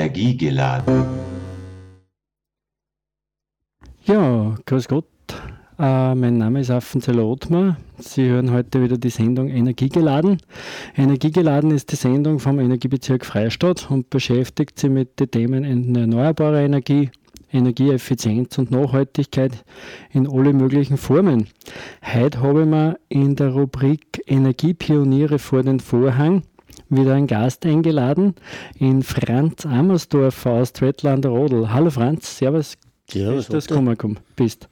Energiegeladen. Ja, grüß Gott. Äh, mein Name ist Affenzell Othmar. Sie hören heute wieder die Sendung Energiegeladen. Energiegeladen ist die Sendung vom Energiebezirk Freistadt und beschäftigt sich mit den Themen erneuerbare Energie, Energieeffizienz und Nachhaltigkeit in alle möglichen Formen. Heute habe ich mir in der Rubrik Energiepioniere vor den Vorhang wieder einen Gast eingeladen, in Franz Amersdorf aus Trettlander Rodel. Hallo Franz, servus. Servus, dass du gekommen bist.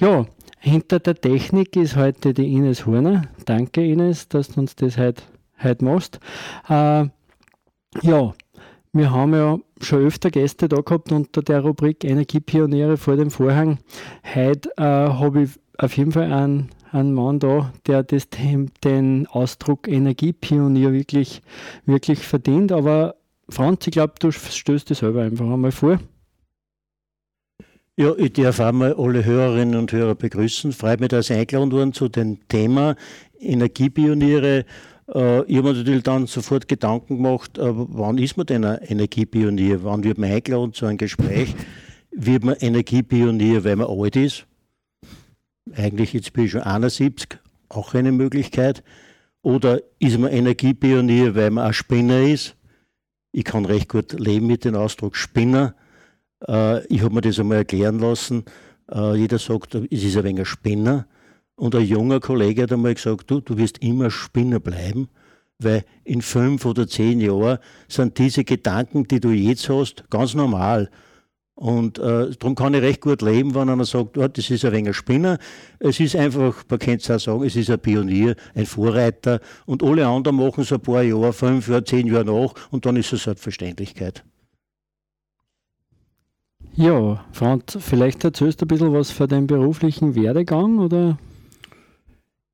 Ja, hinter der Technik ist heute die Ines Horner. Danke Ines, dass du uns das heute, heute machst. Äh, ja, wir haben ja schon öfter Gäste da gehabt unter der Rubrik Energiepioniere vor dem Vorhang. Heute äh, habe ich auf jeden Fall einen, einen Mann da, der das, den Ausdruck Energiepionier wirklich, wirklich verdient. Aber Franz, ich glaube, du stößt das selber einfach einmal vor. Ja, ich darf einmal alle Hörerinnen und Hörer begrüßen. Freut mich, dass ich eingeladen worden zu dem Thema Energiepioniere. Äh, ich habe mir natürlich dann sofort Gedanken gemacht, äh, wann ist man denn ein Energiepionier? Wann wird man eingeladen zu einem Gespräch? Wird man Energiepionier, weil man alt ist? Eigentlich jetzt bin ich schon 71, auch eine Möglichkeit. Oder ist man Energiepionier, weil man ein Spinner ist? Ich kann recht gut leben mit dem Ausdruck Spinner äh, ich habe mir das einmal erklären lassen. Äh, jeder sagt, es ist ein wenig ein Spinner. Und ein junger Kollege hat einmal gesagt, du, du wirst immer Spinner bleiben, weil in fünf oder zehn Jahren sind diese Gedanken, die du jetzt hast, ganz normal. Und äh, darum kann ich recht gut leben, wenn einer sagt, oh, das ist ein wenig ein Spinner. Es ist einfach, man könnte es auch sagen, es ist ein Pionier, ein Vorreiter. Und alle anderen machen es ein paar Jahre, fünf Jahre, zehn Jahre nach und dann ist es Selbstverständlichkeit. Ja, Franz, vielleicht erzählst du ein bisschen was von deinem beruflichen Werdegang, oder?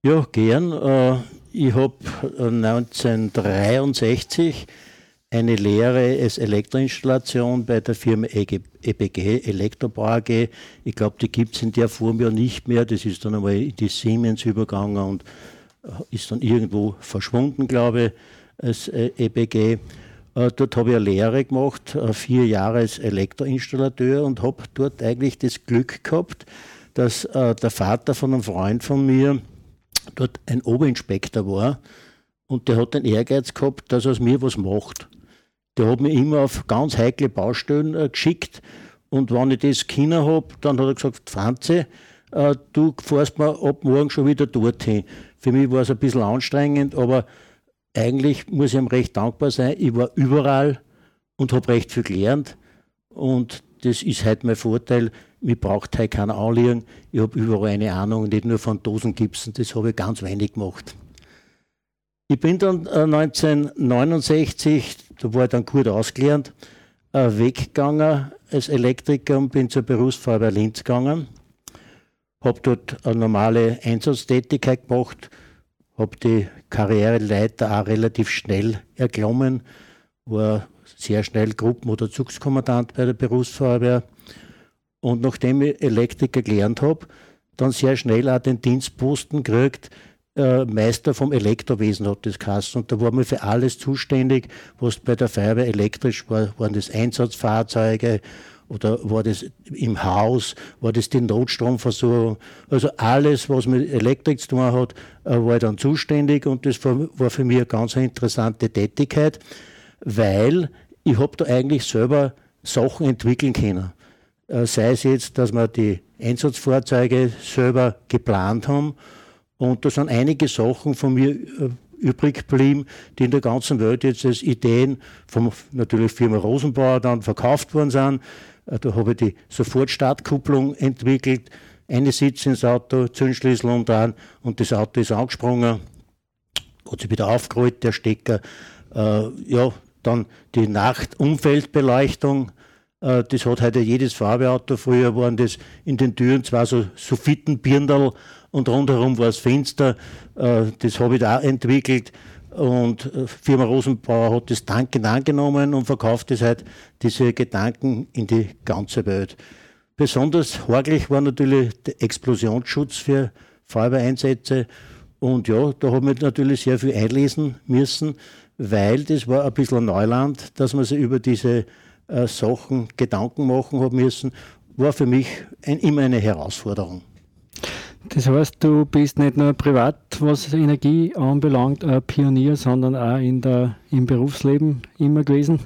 Ja, gern. Äh, ich habe 1963 eine Lehre als Elektroinstallation bei der Firma EBG, e Elektrobau AG. Ich glaube, die gibt es in der Form ja nicht mehr. Das ist dann einmal in die Siemens übergegangen und äh, ist dann irgendwo verschwunden, glaube ich, als äh, EBG. Äh, dort habe ich eine Lehre gemacht, vier Jahre als Elektroinstallateur und habe dort eigentlich das Glück gehabt, dass der Vater von einem Freund von mir dort ein Oberinspektor war und der hat den Ehrgeiz gehabt, dass er aus mir was macht. Der hat mich immer auf ganz heikle Baustellen geschickt und wenn ich das Kinder habe, dann hat er gesagt, Franze, du fährst mir ab morgen schon wieder dorthin. Für mich war es ein bisschen anstrengend, aber eigentlich muss ich ihm recht dankbar sein. Ich war überall und habe recht viel gelernt. Und das ist halt mein Vorteil. Mir braucht halt keiner anliegen. Ich habe überall eine Ahnung, nicht nur von Dosengipsen. Das habe ich ganz wenig gemacht. Ich bin dann 1969, äh, da war ich dann gut ausgelernt, äh, weggegangen als Elektriker und bin zur Berufsfeuerwehr Linz gegangen. Habe dort eine normale Einsatztätigkeit gemacht habe die Karriereleiter auch relativ schnell erklommen, war sehr schnell Gruppen- oder Zugskommandant bei der Berufsfeuerwehr. Und nachdem ich Elektriker gelernt habe, dann sehr schnell auch den Dienstposten gekriegt, äh, Meister vom Elektrowesen hat das geheißen. Und da war man für alles zuständig, was bei der Feuerwehr elektrisch war, waren das Einsatzfahrzeuge, oder war das im Haus, war das die Notstromversorgung. Also alles, was mit Elektrik zu tun hat, äh, war ich dann zuständig und das war für mich eine ganz interessante Tätigkeit, weil ich habe da eigentlich selber Sachen entwickeln können. Äh, sei es jetzt, dass wir die Einsatzfahrzeuge selber geplant haben und da sind einige Sachen von mir äh, übrig geblieben, die in der ganzen Welt jetzt als Ideen von natürlich Firma Rosenbauer dann verkauft worden sind. Äh, da habe ich die Sofortstartkupplung entwickelt. Eine Sitz ins Auto, Zündschlüssel umdrehen und das Auto ist angesprungen, hat sich wieder aufgerollt, der Stecker. Äh, ja, dann die Nachtumfeldbeleuchtung. Äh, das hat heute jedes Farbeauto. Früher waren das in den Türen zwar so Soffitenbirndl und rundherum war es Fenster. Äh, das habe ich da entwickelt. Und äh, Firma Rosenbauer hat das dankend angenommen und verkauft es halt diese Gedanken in die ganze Welt. Besonders horglich war natürlich der Explosionsschutz für Feuerwehreinsätze. Und ja, da haben wir natürlich sehr viel einlesen müssen, weil das war ein bisschen Neuland, dass man sich über diese äh, Sachen, Gedanken machen habe müssen, war für mich ein, immer eine Herausforderung. Das heißt, du bist nicht nur privat, was Energie anbelangt, ein Pionier, sondern auch in der, im Berufsleben immer gewesen?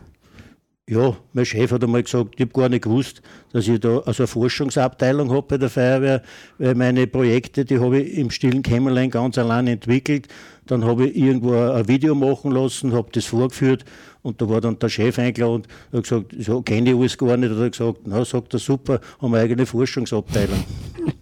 Ja, mein Chef hat einmal gesagt, ich habe gar nicht gewusst, dass ich da also eine Forschungsabteilung habe bei der Feuerwehr, weil meine Projekte, die habe ich im stillen Kämmerlein ganz allein entwickelt. Dann habe ich irgendwo ein Video machen lassen, habe das vorgeführt und da war dann der Chef eingeladen und hat gesagt, so kenne ich alles gar nicht. Und er gesagt, na, sagt er, super, haben wir eine eigene Forschungsabteilung.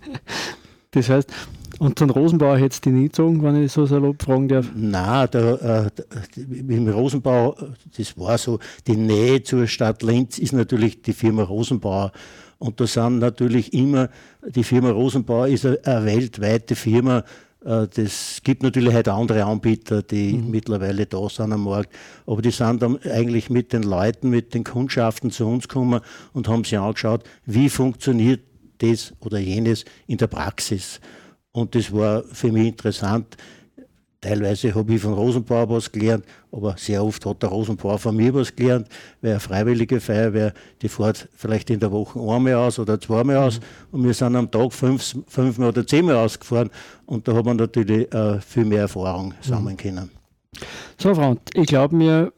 das heißt, und zum Rosenbauer hättest du die nie gezogen, wenn ich so salopp fragen darf? Nein, der, äh, im Rosenbau, das war so, die Nähe zur Stadt Linz ist natürlich die Firma Rosenbauer. Und da sind natürlich immer, die Firma Rosenbauer ist eine, eine weltweite Firma. Äh, das gibt natürlich heute andere Anbieter, die mhm. mittlerweile da sind am Markt. Aber die sind dann eigentlich mit den Leuten, mit den Kundschaften zu uns gekommen und haben sich angeschaut, wie funktioniert das oder jenes in der Praxis. Und das war für mich interessant. Teilweise habe ich von Rosenbauer was gelernt, aber sehr oft hat der Rosenbauer von mir was gelernt, weil eine freiwillige Feuerwehr, die fährt vielleicht in der Woche einmal aus oder zweimal aus und wir sind am Tag fünf, fünfmal oder zehnmal ausgefahren und da hat man natürlich äh, viel mehr Erfahrung sammeln können. So, Frank, ich glaube, wir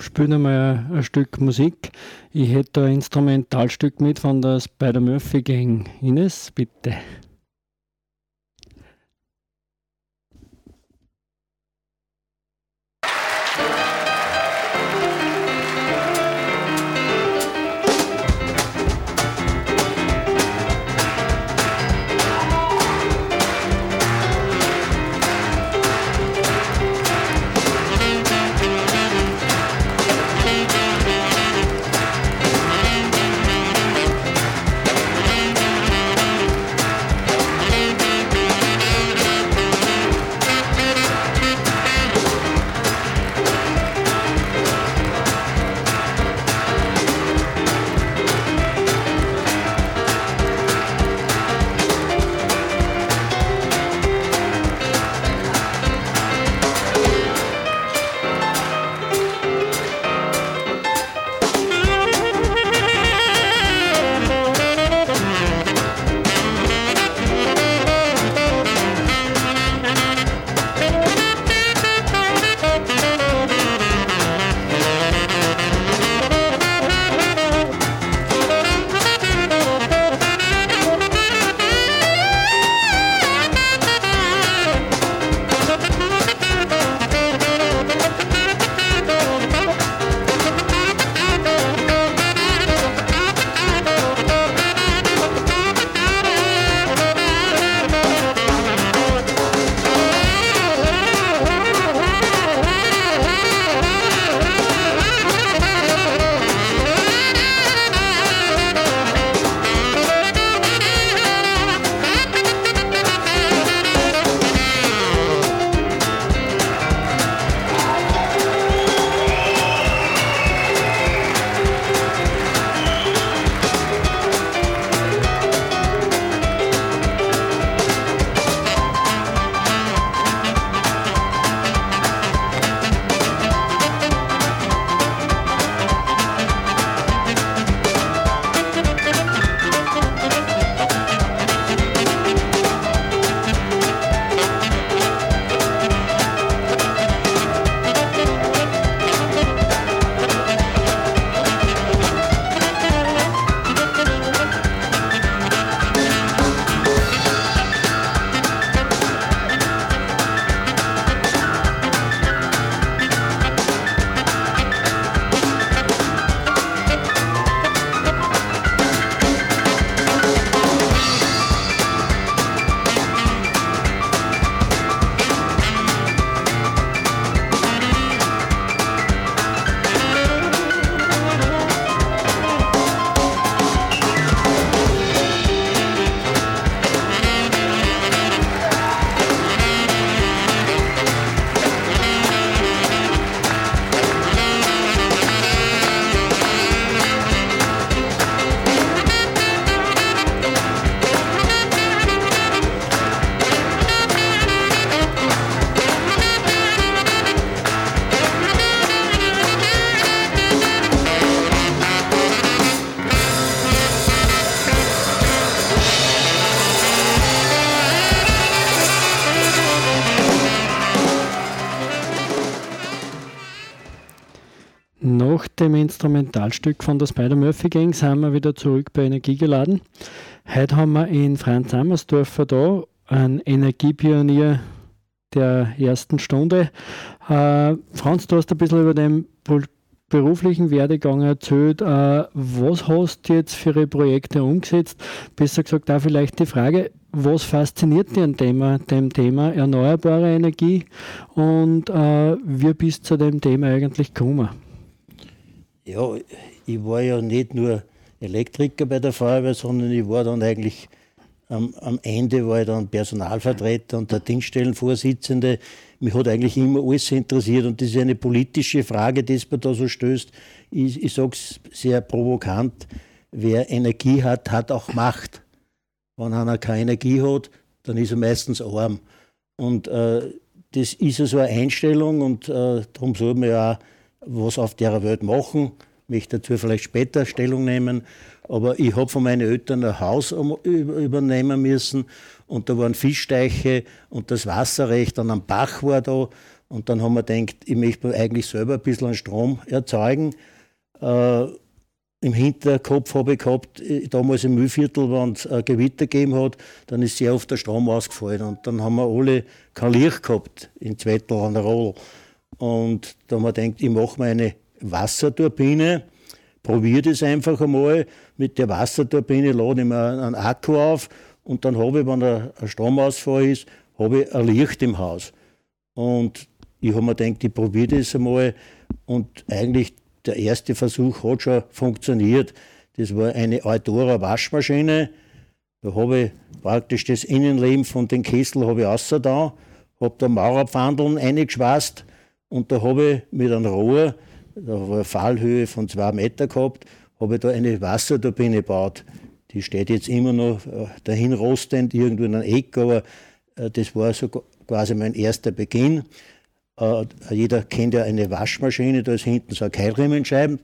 spielen einmal ein, ein Stück Musik. Ich hätte ein Instrumentalstück mit von der Spider Murphy Gang. Ines, bitte. Instrumentalstück von der Spider-Murphy Gang sind wir wieder zurück bei Energiegeladen. Heute haben wir in Franz Ammersdorfer da einen Energiepionier der ersten Stunde. Äh, Franz, du hast ein bisschen über den beruflichen Werdegang erzählt. Äh, was hast du jetzt für ihre Projekte umgesetzt? Besser gesagt, da vielleicht die Frage, was fasziniert dich an Thema, dem Thema erneuerbare Energie und äh, wie bist du zu dem Thema eigentlich gekommen? Ja, ich war ja nicht nur Elektriker bei der Feuerwehr, sondern ich war dann eigentlich am, am Ende war ich dann Personalvertreter und der Dienststellenvorsitzende. Mich hat eigentlich immer alles interessiert und das ist eine politische Frage, die man da so stößt. Ich, ich sage es sehr provokant, wer Energie hat, hat auch Macht. Wenn einer keine Energie hat, dann ist er meistens arm. Und äh, das ist so eine Einstellung und äh, darum soll man ja auch was auf der Welt machen. Ich möchte dazu vielleicht später Stellung nehmen. Aber ich habe von meinen Eltern ein Haus übernehmen müssen und da waren Fischteiche und das Wasserrecht an einem Bach war da. Und dann haben wir gedacht, ich möchte eigentlich selber ein bisschen Strom erzeugen. Äh, im Hinterkopf habe ich gehabt, äh, damals im Mühlviertel, wenn es ein Gewitter gegeben hat, dann ist sehr oft der Strom ausgefallen. Und dann haben wir alle kein Licht gehabt in Zwettel an der Roll. Und da haben wir gedacht, ich mache mir eine Wasserturbine, probiere das einfach einmal. Mit der Wasserturbine lade ich mir einen Akku auf und dann habe ich, wenn ein Stromausfall ist, habe ich ein Licht im Haus. Und ich habe mir gedacht, ich probiere das einmal. Und eigentlich der erste Versuch hat schon funktioniert. Das war eine Altora Waschmaschine. Da habe ich praktisch das Innenleben von den Kessel habe ich da, habe da Maurerpfandeln eingeschweißt und da habe ich mit einem Rohr, da war eine Fallhöhe von zwei Meter gehabt, habe ich da eine Wasserturbine gebaut. Die steht jetzt immer noch äh, dahin rostend irgendwo in einem Eck, aber äh, das war so quasi mein erster Beginn. Äh, jeder kennt ja eine Waschmaschine, da ist hinten so ein Keilriemenscheiben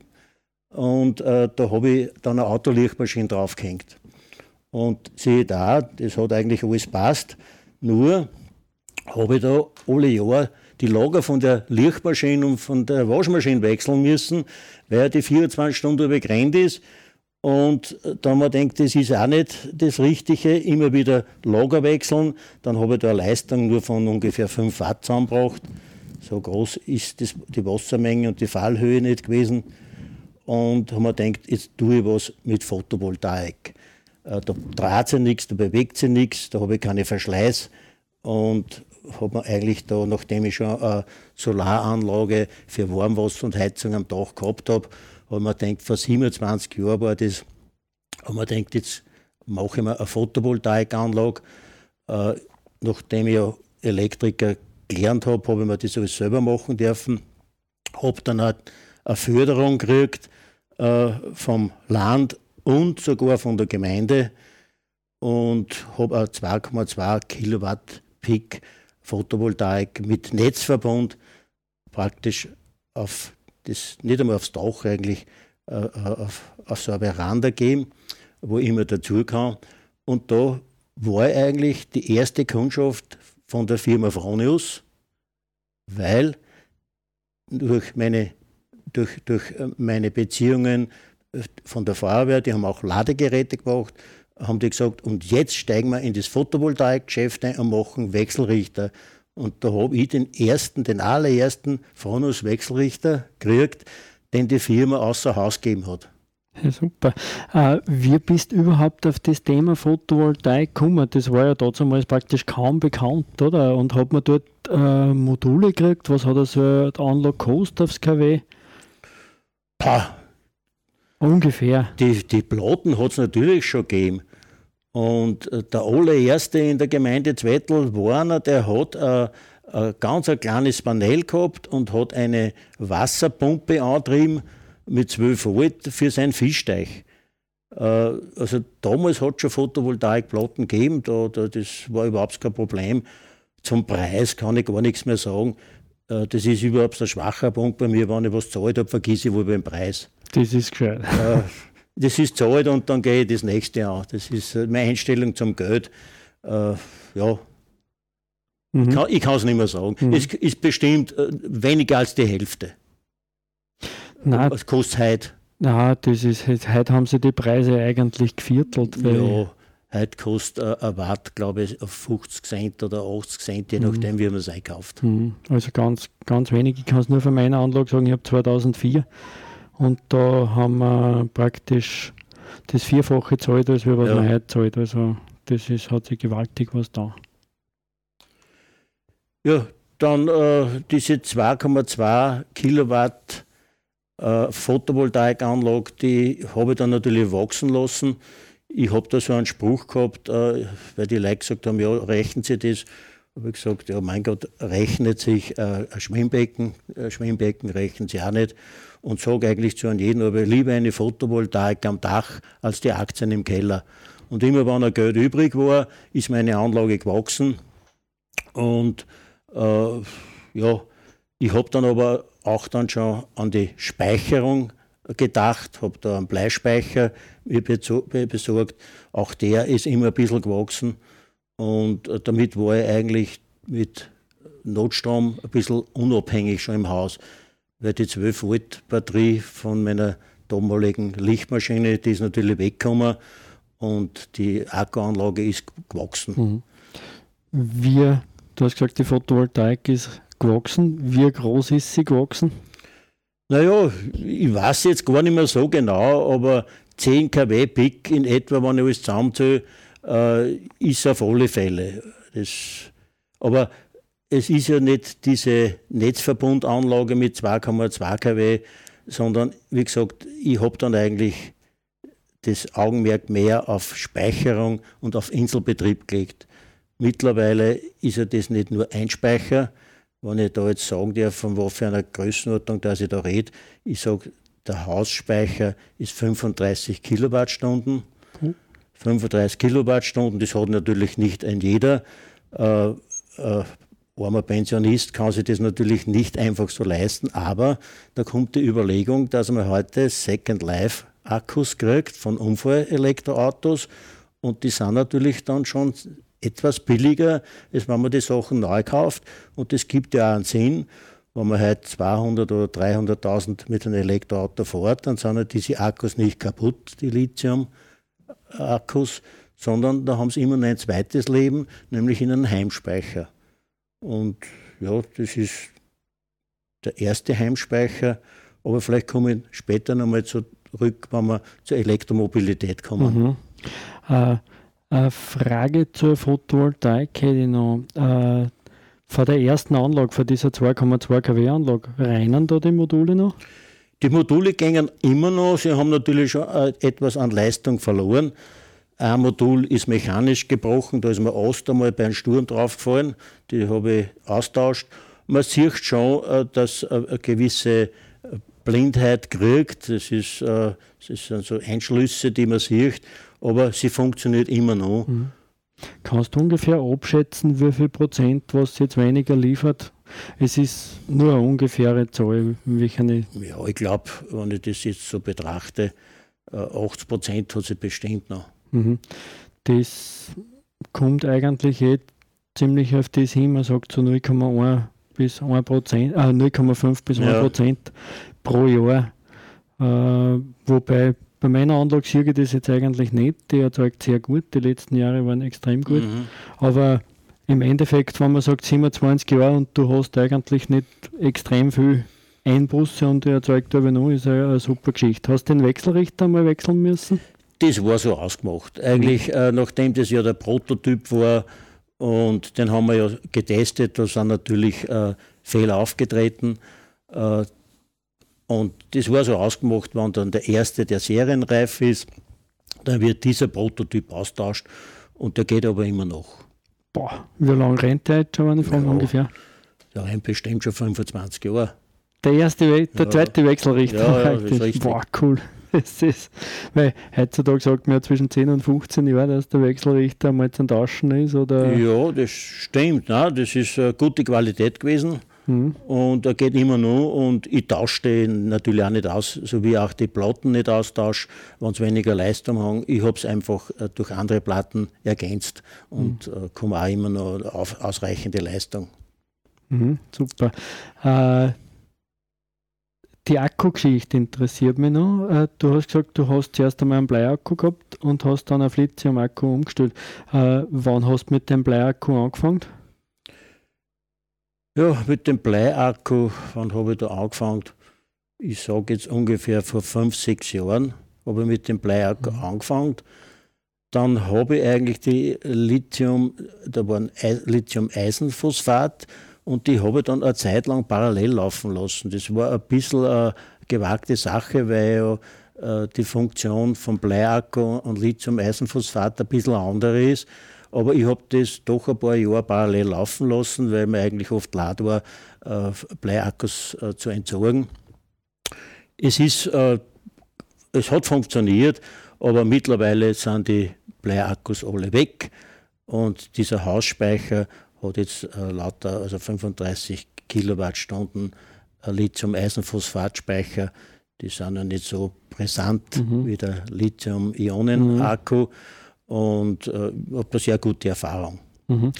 und da habe ich dann eine Autolichtmaschine draufgehängt. Und siehe da, das hat eigentlich alles passt, nur habe ich da alle Jahre die Lager von der Lichtmaschine und von der Waschmaschine wechseln müssen, weil die 24 Stunden begrenzt ist. Und da haben wir gedacht, das ist auch nicht das Richtige, immer wieder Lager wechseln. Dann habe ich da eine Leistung nur von ungefähr 5 Watt zusammengebracht. So groß ist das, die Wassermenge und die Fallhöhe nicht gewesen. Und haben wir gedacht, jetzt tue ich was mit Photovoltaik. Äh, da dreht sich nichts, da bewegt sich nichts, da habe ich keine Verschleiß. Und habe mir eigentlich da, nachdem ich schon eine Solaranlage für Warmwasser und Heizung am Dach gehabt habe, habe mir gedacht, vor 27 Jahren war das, habe mir gedacht, jetzt mache ich mir eine Photovoltaikanlage. Äh, nachdem ich ja Elektriker gelernt habe, habe ich mir das alles selber machen dürfen. Habe dann auch eine Förderung gekriegt äh, vom Land und sogar von der Gemeinde und habe ein 2,2 Kilowatt Peak Photovoltaik mit Netzverbund praktisch auf das, nicht einmal aufs Dach eigentlich, äh, äh auf, auf so eine Veranda geben, wo ich immer dazu kann. Und da war eigentlich die erste Kundschaft von der Firma Fronius, weil durch meine, durch, durch äh, meine Beziehungen von der Feuerwehr, die haben auch Ladegeräte gebracht, haben die gesagt, und jetzt steigen wir in das Photovoltaikgeschäft ein und machen Wechselrichter. Und da habe ich den ersten, den allerersten Fronius Wechselrichter gekriegt, den die Firma außer Haus gegeben hat. Ja, super. Äh, wie bist du überhaupt auf das Thema Photovoltaik gekommen? Das war ja damals praktisch kaum bekannt, oder? Und hat man dort äh, Module gekriegt? Was hat so ein Anlage gekostet aufs KW? Pah. Ungefähr. Die, die Platten hat es natürlich schon gegeben. Und äh, der allererste in der Gemeinde Zwettel war einer, der hat äh, ein ganz ein kleines Panel gehabt und hat eine Wasserpumpe antrieben mit 12 Volt für seinen Fischteich. Äh, also damals hat es schon Photovoltaikplatten gegeben, da, da, das war überhaupt kein Problem. Zum Preis kann ich gar nichts mehr sagen. Äh, das ist überhaupt ein schwacher Punkt bei mir. Wenn ich was zahlt habe, vergesse ich wohl beim Preis. Das ist gescheit. Äh, das ist zahlt und dann gehe ich das nächste an. Das ist meine Einstellung zum Geld. ja, mhm. ich kann es nicht mehr sagen. Mhm. Es ist bestimmt weniger als die Hälfte. Nein, Was kostet heute? Nein, das ist, heute haben sie die Preise eigentlich geviertelt. ja, heute kostet ein Watt, glaube ich, auf 50 Cent oder 80 Cent, je mhm. nachdem, wie man es einkauft. Mhm. Also ganz, ganz wenig. Ich kann es nur von meiner Anlage sagen, ich habe 2004 und da haben wir praktisch das Vierfache zahlt, als wir was ja. man heute zahlt. Also das ist, hat sich gewaltig was da. Ja, dann äh, diese 2,2 Kilowatt äh, Photovoltaikanlage, die habe ich dann natürlich wachsen lassen. Ich habe da so einen Spruch gehabt, äh, weil die Leute gesagt haben, ja, rechnen Sie das? habe ich gesagt, ja mein Gott, rechnet sich äh, ein Schwimmbecken, ein Schwimmbecken rechnen sie auch nicht. Und sage eigentlich zu jedem, aber lieber eine Photovoltaik am Dach als die Aktien im Keller. Und immer wenn ein Geld übrig war, ist meine Anlage gewachsen. Und äh, ja, ich habe dann aber auch dann schon an die Speicherung gedacht, habe da einen Bleispeicher besorgt. Auch der ist immer ein bisschen gewachsen. Und äh, damit war ich eigentlich mit Notstrom ein bisschen unabhängig schon im Haus. Weil die 12 Volt Batterie von meiner damaligen Lichtmaschine, die ist natürlich weggekommen und die Akkuanlage ist gewachsen. Mhm. Wir Du hast gesagt, die Photovoltaik ist gewachsen. Wie groß ist sie gewachsen? Naja, ich weiß jetzt gar nicht mehr so genau, aber 10 kW Peak in etwa, wenn ich alles zusammenzähle, äh, ist auf alle Fälle. Das, aber es ist ja nicht diese Netzverbundanlage mit 2,2 kW, sondern wie gesagt, ich habe dann eigentlich das Augenmerk mehr auf Speicherung und auf Inselbetrieb gelegt. Mittlerweile ist ja das nicht nur ein Speicher, wenn ich da jetzt sagen darf, von was für einer Größenordnung, dass ich da rede. Ich sage, der Hausspeicher ist 35 Kilowattstunden. Mhm. 35 Kilowattstunden, das hat natürlich nicht ein jeder. Äh, äh, armer Pensionist kann sich das natürlich nicht einfach so leisten, aber da kommt die Überlegung, dass man heute Second Life Akkus kriegt von Unfallelektroautos und die sind natürlich dann schon etwas billiger, als wenn man die Sachen neu kauft. Und das gibt ja auch einen Sinn. Wenn man halt 200 oder 300.000 mit einem Elektroauto fährt, dann sind ja diese Akkus nicht kaputt, die Lithium-Akkus, sondern da haben sie immer noch ein zweites Leben, nämlich in einem Heimspeicher. Und ja, das ist der erste Heimspeicher, aber vielleicht komme ich später nochmal zurück, wenn wir zur Elektromobilität kommen. Mhm. Äh, eine Frage zur Photovoltaik hätte ich noch. Äh, von der ersten Anlage, von dieser 2,2 kW Anlage, reinen da die Module noch? Die Module gingen immer noch. Sie haben natürlich schon äh, etwas an Leistung verloren. Ein Modul ist mechanisch gebrochen, da ist mir Ost einmal bei einem Sturm draufgefallen. Die habe ich austauscht. Man sieht schon, äh, dass äh, eine gewisse Blindheit kriegt. Das, ist, das sind so Einschlüsse, die man sieht aber sie funktioniert immer noch. Mhm. Kannst du ungefähr abschätzen, wie viel Prozent, was jetzt weniger liefert? Es ist nur eine ungefähre Zahl. Welche ja, ich glaube, wenn ich das jetzt so betrachte, 80 äh, Prozent hat sie bestimmt noch. Mhm. Das kommt eigentlich eh ziemlich auf das hin. Man sagt so 0,1 bis 1 Prozent, äh, 0,5 bis 1 Prozent pro Jahr. Äh, wobei bei meiner Anlage sehe ich das jetzt eigentlich nicht. Die erzeugt sehr gut. Die letzten Jahre waren extrem gut. Mhm. Aber im Endeffekt, wenn man sagt 27 Jahre und du hast eigentlich nicht extrem viel Einbusse und die erzeugt aber noch, ist eine, eine super Geschichte. Hast du den Wechselrichter mal wechseln müssen? Das war so ausgemacht. Eigentlich, äh, nachdem das ja der Prototyp war und den haben wir ja getestet, da sind natürlich äh, Fehler aufgetreten. Äh, und das war so ausgemacht, wenn dann der erste, der serienreif ist, dann wird dieser Prototyp austauscht und der geht aber immer noch. Boah, wie lange rennt der jetzt schon, wenn ich ja, ungefähr? Der rennt bestimmt schon 25 Jahre. Der erste, We der ja. zweite Wechselrichter. Ja, ja, das ist Boah, cool. Das ist, weil heutzutage sagt man ja zwischen 10 und 15 Jahren, dass der Wechselrichter mal zum Tauschen ist. Oder? Ja, das stimmt. Ne? Das ist eine gute Qualität gewesen. Mhm. Und er geht immer noch und ich tausche den natürlich auch nicht aus, so wie auch die Platten nicht austausche, wenn sie weniger Leistung haben. Ich habe es einfach äh, durch andere Platten ergänzt und mhm. komme auch immer noch auf ausreichende Leistung. Mhm, super. Äh, die Akkugeschichte interessiert mich noch. Äh, du hast gesagt, du hast zuerst einmal einen Bleiakku gehabt und hast dann auf Lithium-Akku umgestellt. Äh, wann hast du mit dem Bleiakku angefangen? Ja, mit dem Bleiakku, wann habe ich da angefangen? Ich sage jetzt ungefähr vor fünf, sechs Jahren habe ich mit dem Bleiakku mhm. angefangen. Dann habe ich eigentlich die Lithium, da war ein Lithium-Eisenphosphat und die habe ich dann eine Zeit lang parallel laufen lassen. Das war ein bisschen eine gewagte Sache, weil ja äh, die Funktion von Bleiakku und Lithium-Eisenphosphat ein bisschen andere ist. Aber ich habe das doch ein paar Jahre parallel laufen lassen, weil mir eigentlich oft leid war, äh, Bleiakkus äh, zu entsorgen. Es ist, es hat funktioniert, aber mittlerweile sind die Bleiakkus alle weg und dieser Hausspeicher hat jetzt äh, lauter, also 35 Kilowattstunden äh, Lithium-Eisenphosphatspeicher. Die sind ja nicht so brisant mhm. wie der Lithium-Ionen-Akku mhm. Und äh, habe da sehr gute Erfahrung. Mhm.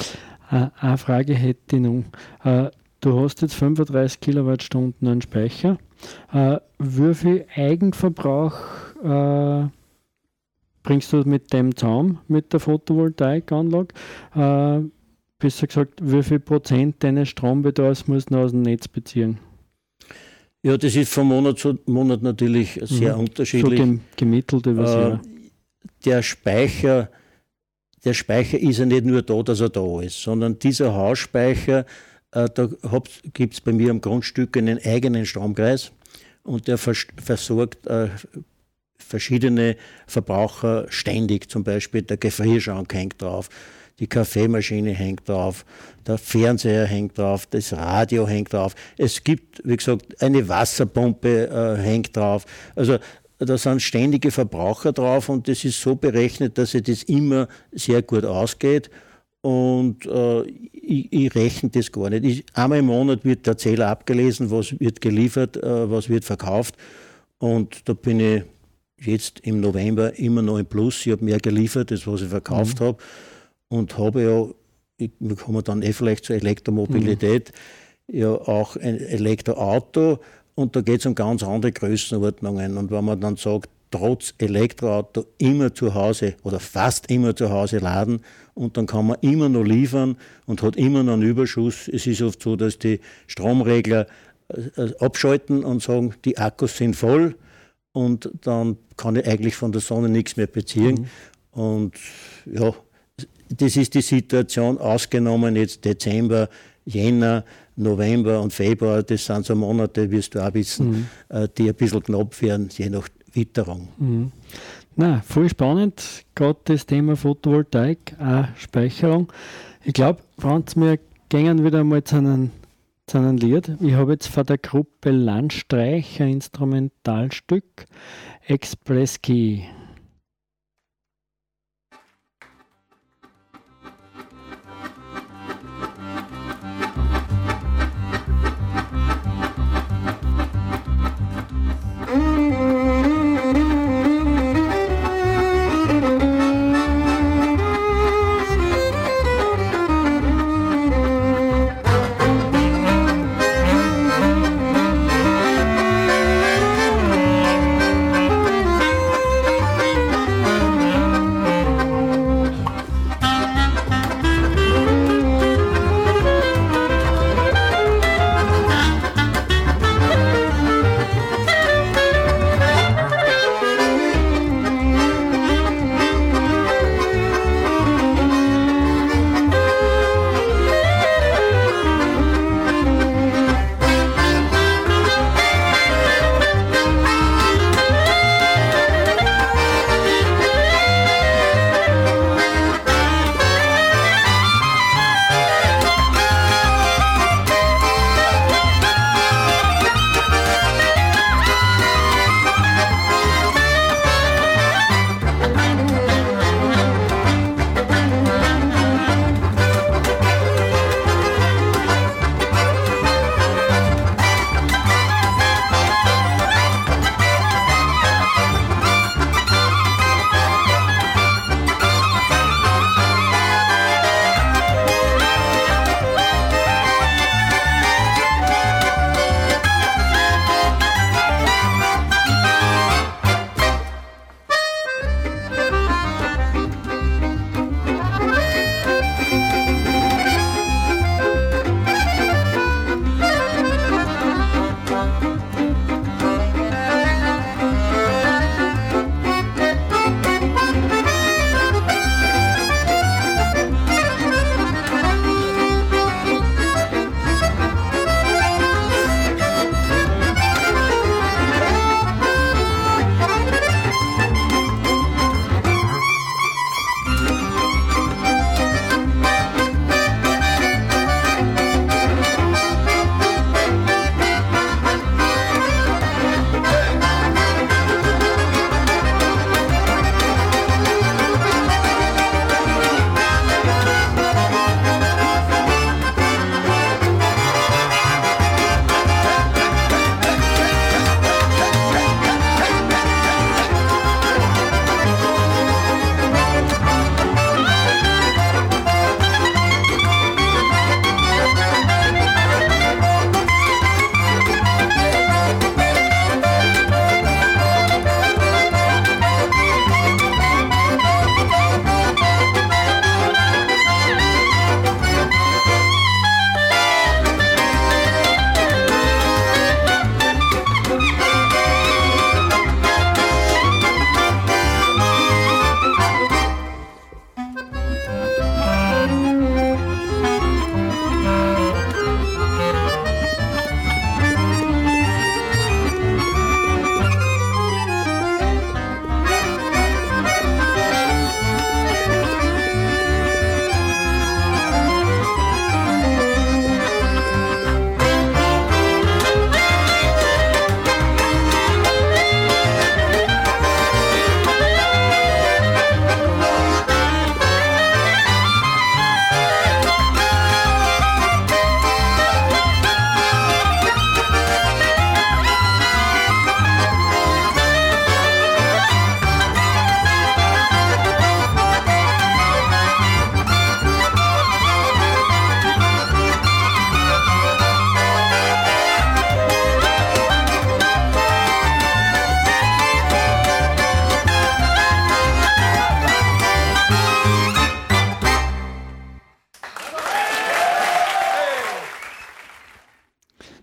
Äh, eine Frage hätte ich noch. Äh, du hast jetzt 35 Kilowattstunden an Speicher. Äh, wie viel Eigenverbrauch bringst du mit dem zusammen, mit der Photovoltaikanlage? Besser gesagt, wie viel Prozent deines Strombedarfs musst du aus dem Netz beziehen? Ja, das ist von Monat zu Monat natürlich sehr mhm. unterschiedlich. So gemittelt über das äh, Jahr. Der Speicher, der Speicher ist ja nicht nur da, dass er da ist, sondern dieser Hausspeicher, äh, da gibt es bei mir am Grundstück einen eigenen Stromkreis und der vers versorgt äh, verschiedene Verbraucher ständig. Zum Beispiel der Gefrierschrank hängt drauf, die Kaffeemaschine hängt drauf, der Fernseher hängt drauf, das Radio hängt drauf. Es gibt, wie gesagt, eine Wasserpumpe äh, hängt drauf. Also da sind ständige Verbraucher drauf und das ist so berechnet, dass sich das immer sehr gut ausgeht. Und äh, ich, ich, rechne das gar nicht. Ich, einmal im Monat wird der Zähler abgelesen, was wird geliefert, äh, was wird verkauft. Und da bin ich jetzt im November immer noch im Plus. Ich habe mehr geliefert, als was ich verkauft mhm. habe und habe ja, ich, wir kommen dann eh vielleicht zur Elektromobilität, mhm. ja auch ein Elektroauto und da geht es um ganz andere Größenordnungen. Und wenn man dann sagt, trotz Elektroauto immer zu Hause oder fast immer zu Hause laden und dann kann man immer noch liefern und hat immer noch einen Überschuss. Es ist oft so, dass die Stromregler äh, abschalten und sagen, die Akkus sind voll und dann kann ich eigentlich von der Sonne nichts mehr beziehen. Mhm. Und ja, das ist die Situation, ausgenommen jetzt Dezember, Jänner, November und Februar, das sind so Monate, wirst du auch wissen, mhm. Äh, die ein bisschen knapp werden, je nach Witterung. Mhm. Na, voll spannend, gerade das Thema Photovoltaik, auch Speicherung. Ich glaube, Franz, wir gehen wieder mal zu einem, zu einem Lied. Ich habe jetzt von der Gruppe Landstreich ein Instrumentalstück, Express Key.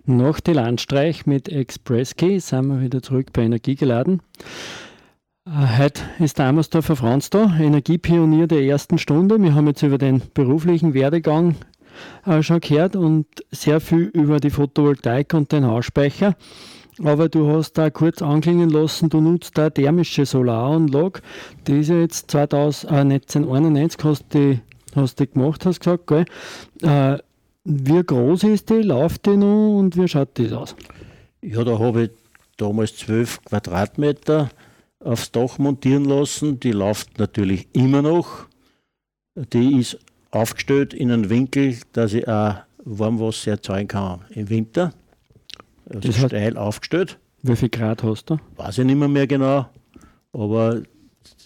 Nach dem Landstreich mit Express Key sind wir wieder zurück bei Energiegeladen. Äh, heute ist der Amersdorfer Franz da, Energiepionier der ersten Stunde. Wir haben jetzt über den beruflichen Werdegang äh, schon gehört und sehr viel über die Photovoltaik und den Hausspeicher. Aber du hast da kurz anklingen lassen, du nutzt da thermische Solaranlage. Die ist ja jetzt 2000, äh, 1991 hast du hast du gemacht, hast gesagt, gell? Äh, wie groß ist die? Läuft die noch und wie schaut das aus? Ja, da habe ich damals 12 Quadratmeter aufs Dach montieren lassen. Die läuft natürlich immer noch. Die ist aufgestellt in einen Winkel, dass ich auch Warmwasser erzeugen kann im Winter. Also das steil aufgestellt. Wie viel Grad hast du? Weiß ich nicht mehr, mehr genau. Aber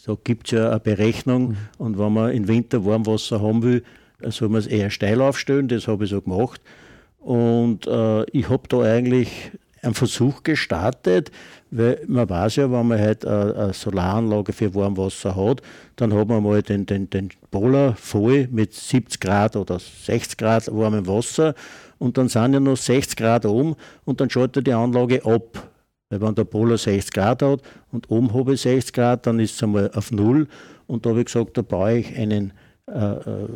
da gibt es ja eine Berechnung. Mhm. Und wenn man im Winter Warmwasser haben will, soll man es eher steil aufstellen. Das habe ich so gemacht. Und äh, ich habe da eigentlich einen Versuch gestartet, weil man weiß ja, wenn man halt eine, Solaranlage für Warmwasser hat, dann hat man mal den, den, den Boiler voll mit 70 Grad oder 60 Grad warmem Wasser und dann sind ja noch 60 Grad oben und dann schaltet die Anlage ab. Weil wenn der Boiler 60 Grad hat und oben habe ich 60 Grad, dann ist es einmal auf Null und da habe ich gesagt, da baue ich einen, äh, äh,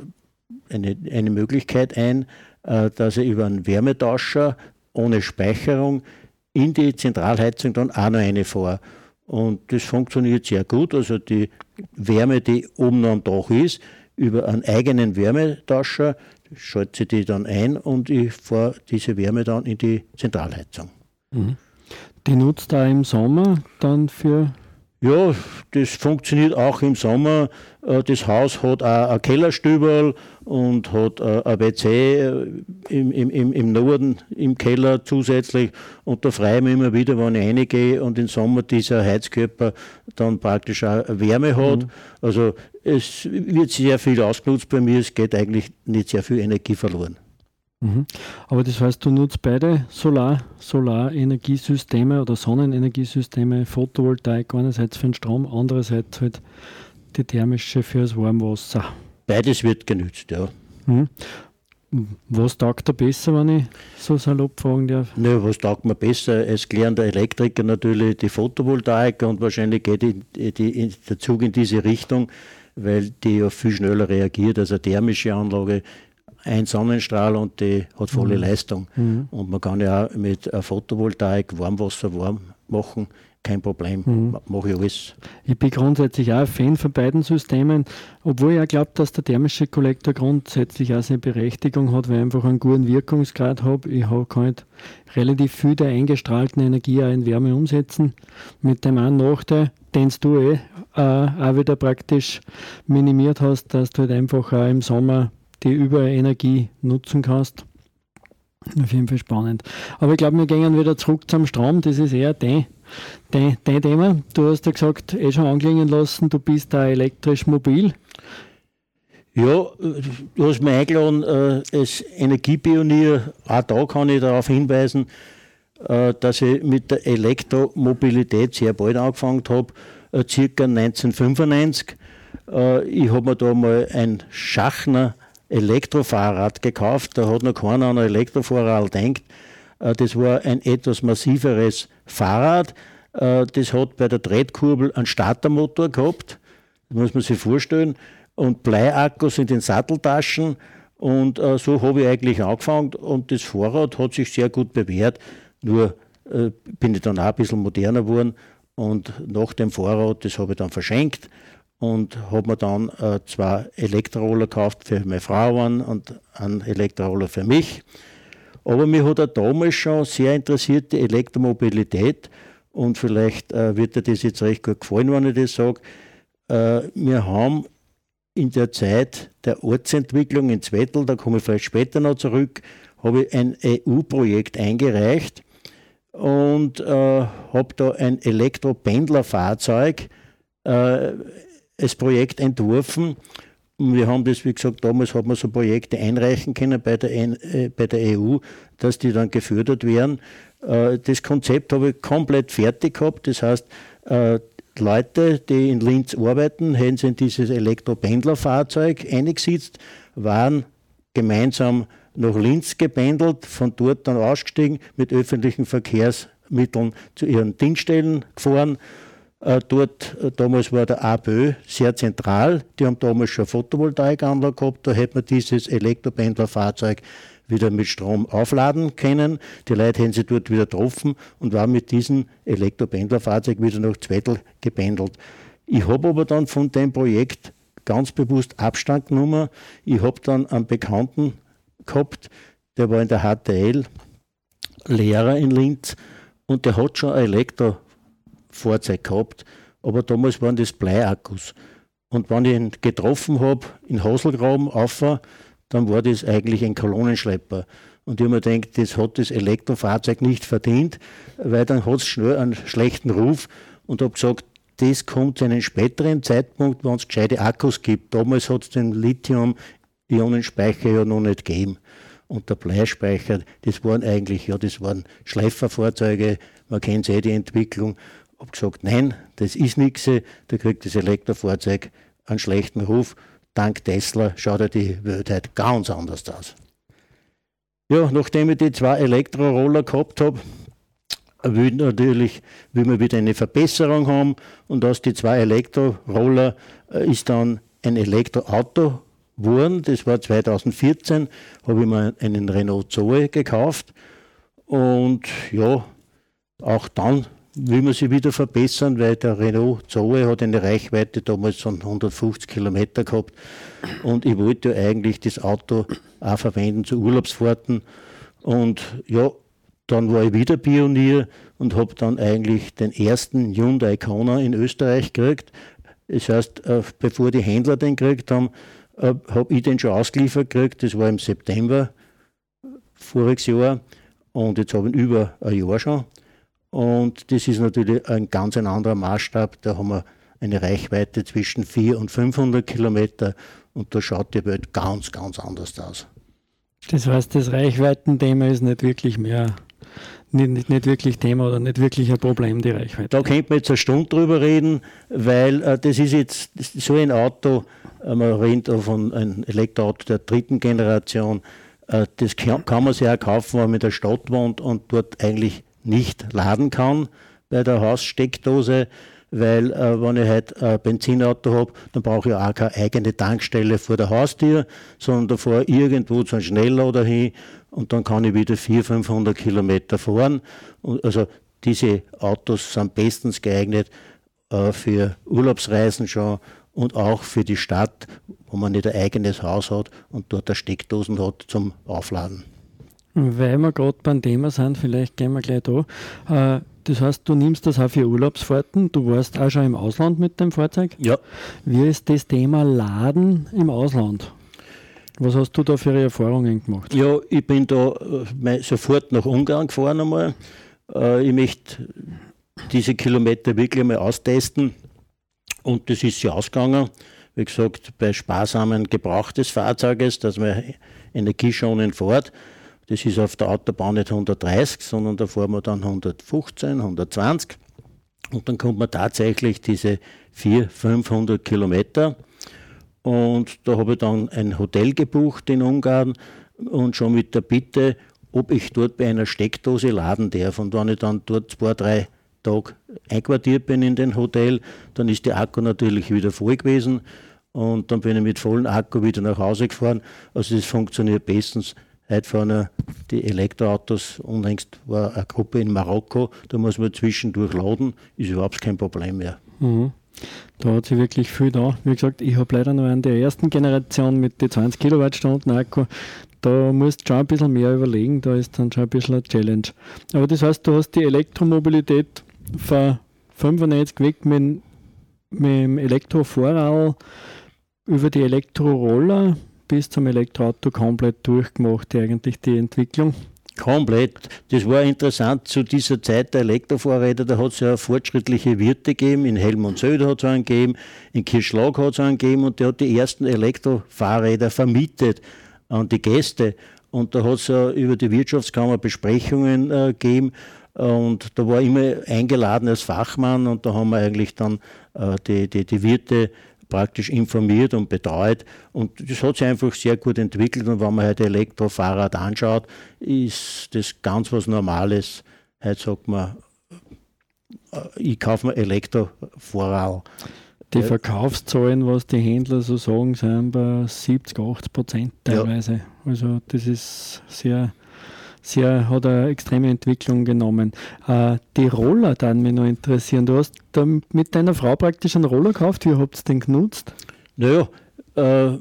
eine, eine Möglichkeit ein, äh, dass ich über einen Wärmetauscher ohne Speicherung in die Zentralheizung dann auch noch eine fahre. Und das funktioniert sehr gut. Also die Wärme, die oben am Dach ist, über einen eigenen Wärmetauscher schalte ich die dann ein und ich fahre diese Wärme dann in die Zentralheizung. Mhm. Die nutzt da im Sommer dann für ja, das funktioniert auch im Sommer. Äh, das Haus hat auch ein Kellerstüberl und hat äh, ein WC äh, im, im, im Norden im Keller zusätzlich. Und da freue ich mich immer wieder, wenn ich reingehe und im Sommer dieser Heizkörper dann praktisch auch Wärme hat. Mhm. Also es wird sehr viel ausgenutzt bei mir. Es geht eigentlich nicht sehr viel Energie verloren. Mhm. Aber das heißt, du nutzt beide Solar, Solarenergiesysteme oder Sonnenenergiesysteme, Photovoltaik einerseits für den Strom, andererseits halt die thermische fürs Warmwasser. Beides wird genützt, ja. Mhm. Was taugt da besser, wenn ich so salopp fragen darf? Ne, was taugt mir besser? Als gelernter Elektriker natürlich die Photovoltaik und wahrscheinlich geht die, die, der Zug in diese Richtung, weil die ja viel schneller reagiert als eine thermische Anlage ein Sonnenstrahl und die hat volle mhm. Leistung. Mhm. Und man kann ja auch mit Photovoltaik Warmwasser warm machen, kein Problem, mhm. mache ich alles. Ich bin grundsätzlich auch ein Fan von beiden Systemen, obwohl ich auch glaube, dass der thermische Kollektor grundsätzlich auch seine Berechtigung hat, weil ich einfach einen guten Wirkungsgrad habe. Ich kann halt relativ viel der eingestrahlten Energie auch in Wärme umsetzen. Mit dem einen Nachteil, den du eh äh, auch wieder praktisch minimiert hast, dass du halt einfach auch im Sommer die Überenergie nutzen kannst. Auf jeden Fall spannend. Aber ich glaube, wir gehen wieder zurück zum Strom. Das ist eher dein, dein, dein Thema. Du hast ja gesagt, eh schon anklingen lassen, du bist da elektrisch mobil. Ja, du hast mich eingeladen äh, als Energiepionier. Auch da kann ich darauf hinweisen, äh, dass ich mit der Elektromobilität sehr bald angefangen habe, äh, circa 1995. Äh, ich habe mir da mal ein Schachner Elektrofahrrad gekauft. Da hat noch keiner an ein Elektrofahrrad denkt. Äh, das war ein etwas massiveres Fahrrad. Äh, das hat bei der Tretkurbel einen Startermotor gehabt. Das muss man sich vorstellen. Und Bleiakkus in den Satteltaschen. Und äh, so habe ich eigentlich angefangen. Und das Fahrrad hat sich sehr gut bewährt. Nur bin ich dann auch ein bisschen moderner geworden. Und nach dem Fahrrad, das habe ich dann verschenkt und habe mir dann äh, zwei Elektroroller gekauft für meine Frau und einen Elektroroller für mich. Aber mich hat auch damals schon sehr interessiert die Elektromobilität und vielleicht äh, wird dir das jetzt recht gut gefallen, wenn ich das sage. Äh, wir haben in der Zeit der Ortsentwicklung in Zwettel, da komme ich vielleicht später noch zurück, habe ich ein EU-Projekt eingereicht und äh, habe da ein Elektropendlerfahrzeug äh, als Projekt entworfen. Wir haben das, wie gesagt, damals hat man so Projekte einreichen können bei der, äh, bei der EU, dass die dann gefördert werden. Äh, das Konzept habe ich komplett fertig gehabt. Das heißt, äh, Leute, die in Linz arbeiten, haben in dieses Elektropendlerfahrzeug eingesetzt, waren gemeinsam nach Linz gependelt, von dort dann ausgestiegen, mit öffentlichen Verkehrsmitteln zu ihren Dienststellen gefahren. Äh, dort, äh, damals war der ABÖ sehr zentral. Die haben damals schon Photovoltaikanlage gehabt. Da hätte man dieses Elektropendlerfahrzeug wieder mit Strom aufladen können. Die Leute haben sie dort wieder getroffen und waren mit diesem Elektropendlerfahrzeug wieder nach Zwettl gependelt. Ich habe aber dann von dem Projekt ganz bewusst Abstand genommen. Ich habe dann einen Bekannten gehabt, der war in der HTL Lehrer in Linz und der hat schon ein Elektrofahrzeug gehabt, aber damals waren das Bleiakkus. Und wenn ich ihn getroffen habe in Haselgraben auf, dann war das eigentlich ein Kolonnenschlepper. Und ich habe mir gedacht, das hat das Elektrofahrzeug nicht verdient, weil dann hat es schnell einen schlechten Ruf und habe gesagt, das kommt zu einem späteren Zeitpunkt, wenn es gescheite Akkus gibt. Damals hat es den Lithium-Ionenspeicher ja noch nicht gegeben. Und der Bleispeicher, das waren eigentlich, ja, das waren Schleiferfahrzeuge, man kennt eh die Entwicklung. Habe gesagt, nein, das ist nichts, da kriegt das Elektrofahrzeug einen schlechten Ruf. Dank Tesla schaut ja die Welt halt ganz anders aus. Ja, nachdem ich die zwei Elektroroller gehabt habe, will natürlich will man wieder eine Verbesserung haben und aus die zwei Elektroroller äh, ist dann ein Elektroauto geworden. Das war 2014, habe ich mir einen Renault Zoe gekauft und ja, auch dann will man sich wieder verbessern, weil der Renault Zoe hat eine Reichweite damals von 150 Kilometer gehabt und ich wollte ja eigentlich das Auto auch verwenden zu Urlaubsfahrten und ja, dann war ich wieder Pionier und habe dann eigentlich den ersten Hyundai Kona in Österreich gekriegt. Das heißt, äh, bevor die Händler den gekriegt haben, äh, habe ich den schon ausgeliefert gekriegt. Das war im September voriges Jahr und jetzt habe ich ihn über ein Jahr schon. Und das ist natürlich ein ganz ein anderer Maßstab. Da haben wir eine Reichweite zwischen 400 und 500 Kilometer und da schaut die Welt ganz, ganz anders aus. Das heißt, das Reichweitenthema ist nicht wirklich mehr nicht, nicht, nicht, wirklich Thema oder nicht wirklich ein Problem, die Reichweite. Da könnte man jetzt eine Stunde drüber reden, weil äh, das ist jetzt so ein Auto, äh, man redet von einem Elektroauto der dritten Generation, äh, das kann, kann, man sich auch kaufen, wenn man in der Stadt wohnt und dort eigentlich nicht laden kann bei der Haussteckdose weil äh, wenn ich halt ein Benzinauto habe, dann brauche ich auch keine eigene Tankstelle vor der Haustür, sondern da fahre ich irgendwo zu einem Schnelllader hin und dann kann ich wieder 400, 500 Kilometer fahren. Und also diese Autos sind bestens geeignet äh, für Urlaubsreisen schon und auch für die Stadt, wo man nicht ein eigenes Haus hat und dort eine Steckdosen hat zum Aufladen. Weil wir gerade beim Thema sind, vielleicht gehen wir gleich da. Äh, das heißt, du nimmst das auch für Urlaubsfahrten. Du warst auch schon im Ausland mit dem Fahrzeug. Ja. Wie ist das Thema Laden im Ausland? Was hast du da für Erfahrungen gemacht? Ja, ich bin da äh, sofort nach Ungarn gefahren einmal. Äh, ich möchte diese Kilometer wirklich einmal austesten. Und das ist ja ausgegangen. Wie gesagt, bei sparsamen Gebrauch des Fahrzeuges, dass man energieschonend fährt. Das ist auf der Autobahn nicht 130, sondern da fahren wir dann 115, 120. Und dann kommt man tatsächlich diese 400, 500 Kilometer. Und da habe ich dann ein Hotel gebucht in Ungarn und schon mit der Bitte, ob ich dort bei einer Steckdose laden darf. Und wenn ich dann dort zwei, drei Tage einquartiert bin in den Hotel, dann ist der Akku natürlich wieder voll gewesen. Und dann bin ich mit vollem Akku wieder nach Hause gefahren. Also das funktioniert bestens. Heute fahren die Elektroautos, unlängst war eine Gruppe in Marokko, da muss man zwischendurch laden, ist überhaupt kein Problem mehr. Mhm. Da hat sich wirklich viel da. Wie gesagt, ich habe leider noch einen der ersten Generation mit den 20 Kilowattstunden Akku. Da musst du schon ein bisschen mehr überlegen, da ist dann schon ein bisschen eine Challenge. Aber das heißt, du hast die Elektromobilität von 95 weg mit, mit dem Elektrovorrad über die Elektroroller bis zum Elektroauto komplett durchgemacht, eigentlich die Entwicklung? Komplett. Das war interessant zu dieser Zeit der Elektrofahrräder. Da hat es ja fortschrittliche Wirte gegeben. In Helmund-Söder hat es einen gegeben, in Kirschlag hat es einen gegeben und der hat die ersten Elektrofahrräder vermietet an die Gäste. Und da hat es ja über die Wirtschaftskammer Besprechungen äh, gegeben. Und da war immer eingeladen als Fachmann und da haben wir eigentlich dann äh, die, die, die Wirte praktisch informiert und betreut. Und das hat sich einfach sehr gut entwickelt. Und wenn man heute Elektrofahrrad anschaut, ist das ganz was Normales. Heute sagt man, äh, ich kaufe mir Elektrofahrrad. Die Verkaufszahlen, was die Händler so sagen, sind bei 70, 80 Prozent teilweise. Ja. Also das ist sehr, sehr, hat eine extreme Entwicklung genommen. Äh, die Roller dann mich noch interessieren. Du hast mit deiner Frau praktisch einen Roller gekauft. Wie habt ihr den genutzt? Naja, äh,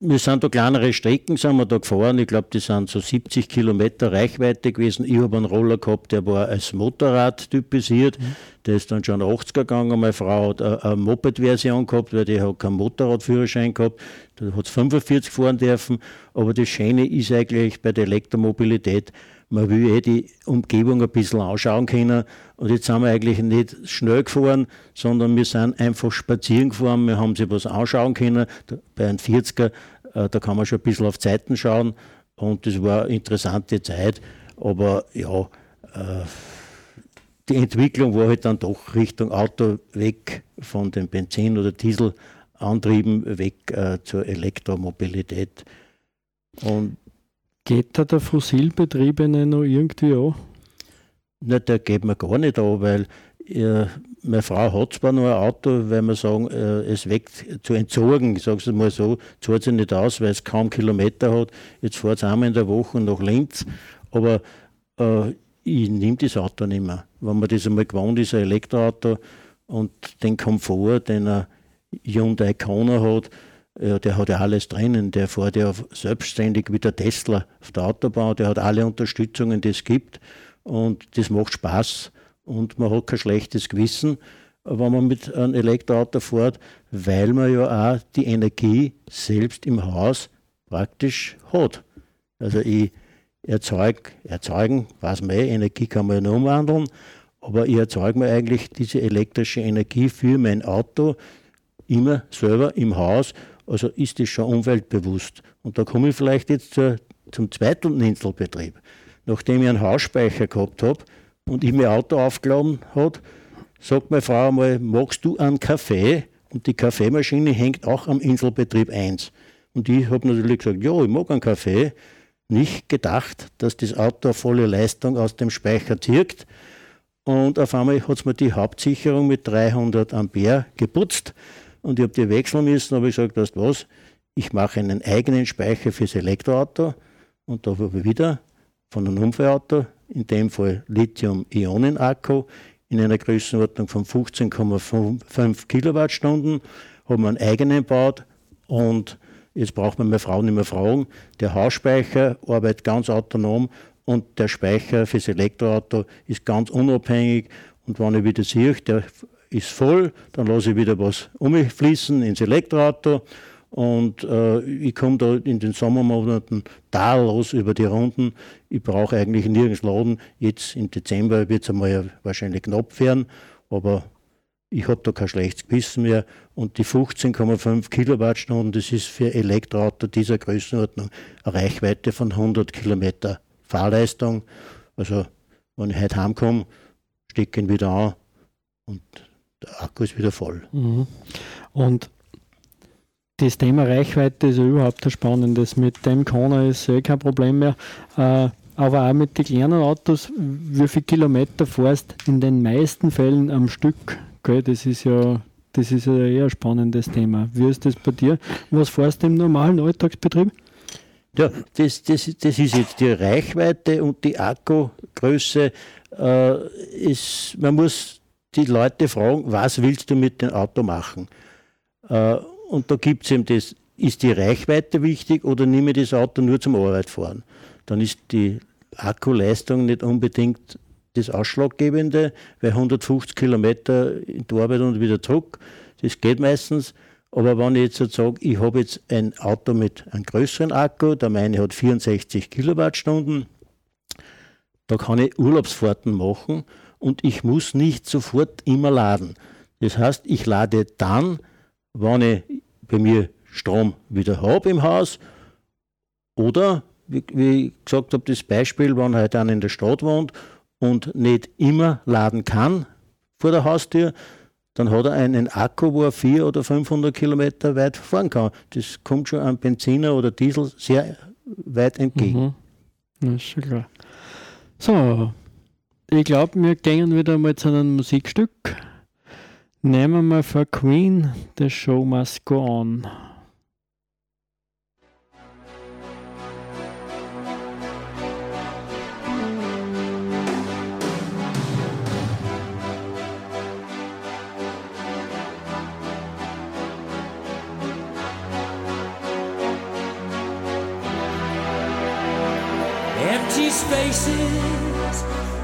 wir sind da kleinere Strecken sind wir da gefahren. Ich glaube, die sind so 70 Kilometer Reichweite gewesen. Ich habe einen Roller gehabt, der war als Motorrad typisiert. Mhm. Der ist dann schon 80er gegangen. Meine Frau hat eine, eine Moped-Version gehabt, weil die hat keinen Motorradführerschein gehabt. Da hat es 45 fahren dürfen. Aber das Schöne ist eigentlich bei der Elektromobilität, man will eh die Umgebung ein bisschen anschauen können. Und jetzt sind wir eigentlich nicht schnell gefahren, sondern wir sind einfach spazieren gefahren. Wir haben sich was anschauen können. Bei einem 40er, äh, da kann man schon ein bisschen auf Zeiten schauen. Und das war eine interessante Zeit. Aber ja, äh, die Entwicklung war halt dann doch Richtung Auto weg von den Benzin- oder Dieselantrieben, weg äh, zur Elektromobilität. Und Geht da der Fossilbetriebene noch irgendwie an? Nein, der geht mir gar nicht an, weil äh, meine Frau hat zwar noch ein Auto, weil wir sagen, äh, es weg zu entsorgen, sage es mal so, zahlt sich nicht aus, weil es kaum Kilometer hat. Jetzt fährt es einmal in der Woche nach Linz, aber äh, ich nehme das Auto nicht mehr. Wenn man das einmal gewohnt ist, ein Elektroauto und den Komfort, den ein Hyundai Kona hat, der hat ja alles drinnen. Der fährt ja selbstständig wie der Tesla auf der Autobahn. Der hat alle Unterstützungen, die es gibt. Und das macht Spaß. Und man hat kein schlechtes Gewissen, wenn man mit einem Elektroauto fährt, weil man ja auch die Energie selbst im Haus praktisch hat. Also ich erzeuge, erzeugen, man eh, Energie kann man ja noch umwandeln, aber ich erzeuge mir eigentlich diese elektrische Energie für mein Auto immer selber im Haus also ist das schon umweltbewusst. Und da komme ich vielleicht jetzt zur, zum zweiten Inselbetrieb. Nachdem ich einen Hausspeicher gehabt habe und ich mein Auto aufgeladen habe, sagt meine Frau einmal, magst du einen Kaffee? Und die Kaffeemaschine hängt auch am Inselbetrieb 1. Und ich habe natürlich gesagt, ja, ich mag einen Kaffee. Nicht gedacht, dass das Auto volle Leistung aus dem Speicher zirkt. Und auf einmal hat es mir die Hauptsicherung mit 300 Ampere geputzt und ich habe die wechseln müssen, habe ich gesagt, weißt du was, ich mache einen eigenen Speicher fürs Elektroauto und da habe ich wieder von einem Unfallauto, in dem Fall Lithium-Ionen-Akku, in einer Größenordnung von 15,5 Kilowattstunden, haben wir einen eigenen gebaut und jetzt braucht man meine Frau nicht mehr fragen, der Hausspeicher arbeitet ganz autonom und der Speicher fürs Elektroauto ist ganz unabhängig. Und wenn ich wieder sehe, der ist voll, dann lasse ich wieder was umfließen ins Elektroauto und äh, ich komme da in den Sommermonaten tadellos über die Runden. Ich brauche eigentlich nirgends laden. Jetzt im Dezember wird es einmal wahrscheinlich knapp werden, aber ich habe da kein schlechtes Gewissen mehr. Und die 15,5 Kilowattstunden, das ist für Elektroauto dieser Größenordnung eine Reichweite von 100 Kilometer Fahrleistung. Also, wenn ich heute heimkomme, stecke ihn wieder an und der Akku ist wieder voll. Mhm. Und das Thema Reichweite ist ja überhaupt ein spannendes. Mit dem Kona ist eh kein Problem mehr. Äh, aber auch mit den kleinen Autos, wie viele Kilometer fährst in den meisten Fällen am Stück? Gell? Das ist ja das ist ja eher ein spannendes Thema. Wie ist das bei dir? Was fährst du im normalen Alltagsbetrieb? Ja, das, das, das ist jetzt die Reichweite und die Akkugröße. Äh, ist, man muss die Leute fragen, was willst du mit dem Auto machen? Äh, und da gibt es eben das, ist die Reichweite wichtig oder nehme ich das Auto nur zum Arbeitfahren? Dann ist die Akkuleistung nicht unbedingt das Ausschlaggebende, weil 150 Kilometer in die Arbeit und wieder zurück, das geht meistens. Aber wenn ich jetzt sage, ich habe jetzt ein Auto mit einem größeren Akku, der meine hat 64 Kilowattstunden, da kann ich Urlaubsfahrten machen und ich muss nicht sofort immer laden. Das heißt, ich lade dann, wenn ich bei mir Strom wieder habe im Haus oder, wie, wie gesagt habe, das Beispiel, wenn halt einer in der Stadt wohnt und nicht immer laden kann vor der Haustür, dann hat er einen Akku, wo er 400 oder 500 Kilometer weit fahren kann. Das kommt schon am Benziner oder Diesel sehr weit entgegen. Mhm. Das ist schon klar. So, ich glaube, wir gehen wieder mal zu einem Musikstück. Nehmen wir mal für Queen The Show Must Go On. Empty spaces,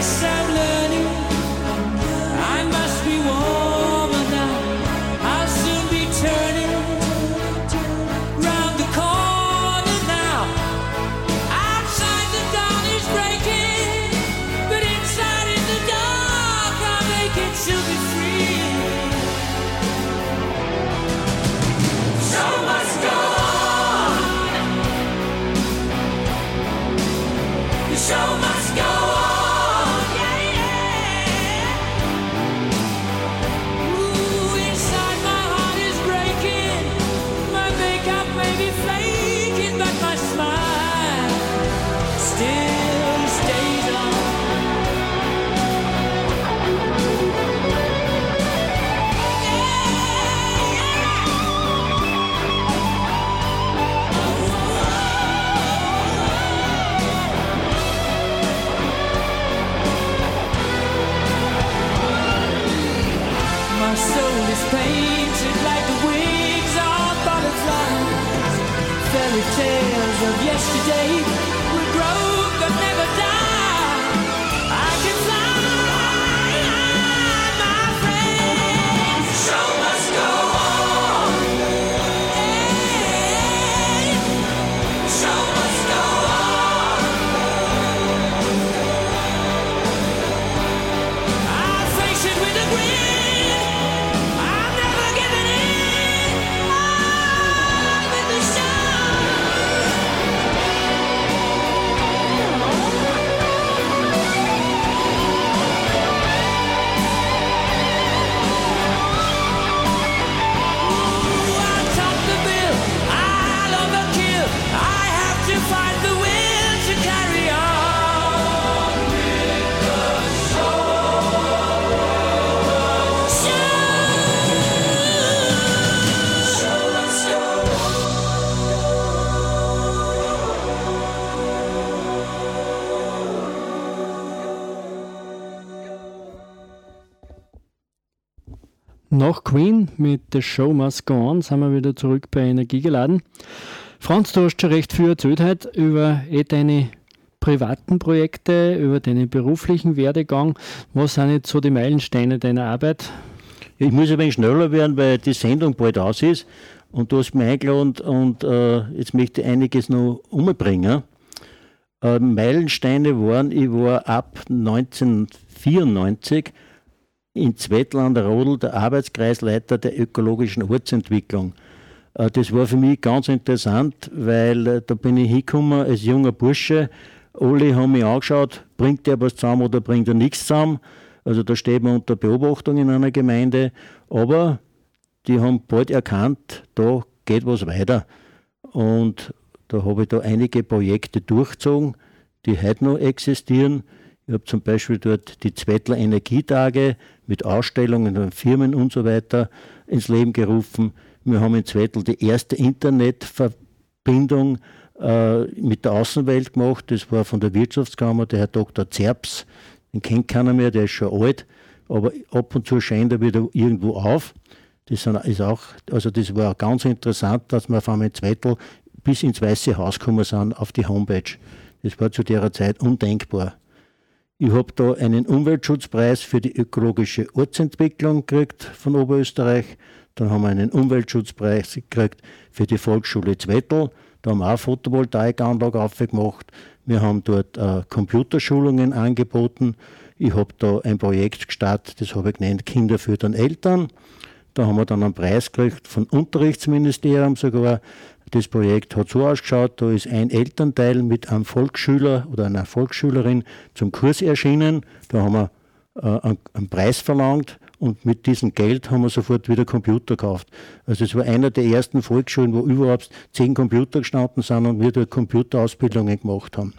myself tales of yesterday Nach Queen mit The Show Must Go On sind wir wieder zurück bei Energie geladen. Franz, du hast schon recht viel erzählt heute über eh deine privaten Projekte, über deinen beruflichen Werdegang. Was sind jetzt so die Meilensteine deiner Arbeit? Ich muss ein wenig schneller werden, weil die Sendung bald aus ist und du hast mich eingeladen und äh, jetzt möchte ich einiges noch umbringen. Äh, Meilensteine waren, ich war ab 1994 in Zwettlander Rodel der Arbeitskreisleiter der ökologischen Ortsentwicklung. Äh, das war für mich ganz interessant, weil äh, da bin ich hingekommen als junger Bursche. Alle haben mich angeschaut, bringt der was zusammen oder bringt er nichts zusammen. Also da steht man unter Beobachtung in einer Gemeinde. Aber die haben bald erkannt, da geht was weiter. Und da habe ich da einige Projekte durchgezogen, die heute noch existieren. Ich habe zum Beispiel dort die Zwettler Energietage mit Ausstellungen von Firmen und so weiter ins Leben gerufen. Wir haben in Zwettl die erste Internetverbindung äh, mit der Außenwelt gemacht. Das war von der Wirtschaftskammer, der Herr Dr. Zerps. Den kennt keiner mehr, der ist schon alt, aber ab und zu scheint er wieder irgendwo auf. Das ist auch, also das war ganz interessant, dass wir von einem Zwettl bis ins Weiße Haus gekommen sind auf die Homepage. Das war zu der Zeit undenkbar. Ich habe da einen Umweltschutzpreis für die ökologische Ortsentwicklung gekriegt von Oberösterreich. Dann haben wir einen Umweltschutzpreis gekriegt für die Volksschule Zwettl. Da haben wir auch Photovoltaikanlage aufgemacht. Wir haben dort äh, Computerschulungen angeboten. Ich habe da ein Projekt gestartet, das habe ich genannt Kinder für den Eltern. Da haben wir dann einen Preis gekriegt vom Unterrichtsministerium sogar. Das Projekt hat so ausgeschaut, da ist ein Elternteil mit einem Volksschüler oder einer Volksschülerin zum Kurs erschienen. Da haben wir äh, einen Preis verlangt und mit diesem Geld haben wir sofort wieder Computer gekauft. Also es war einer der ersten Volksschulen, wo überhaupt zehn Computer gestanden sind und wir da Computerausbildungen gemacht haben.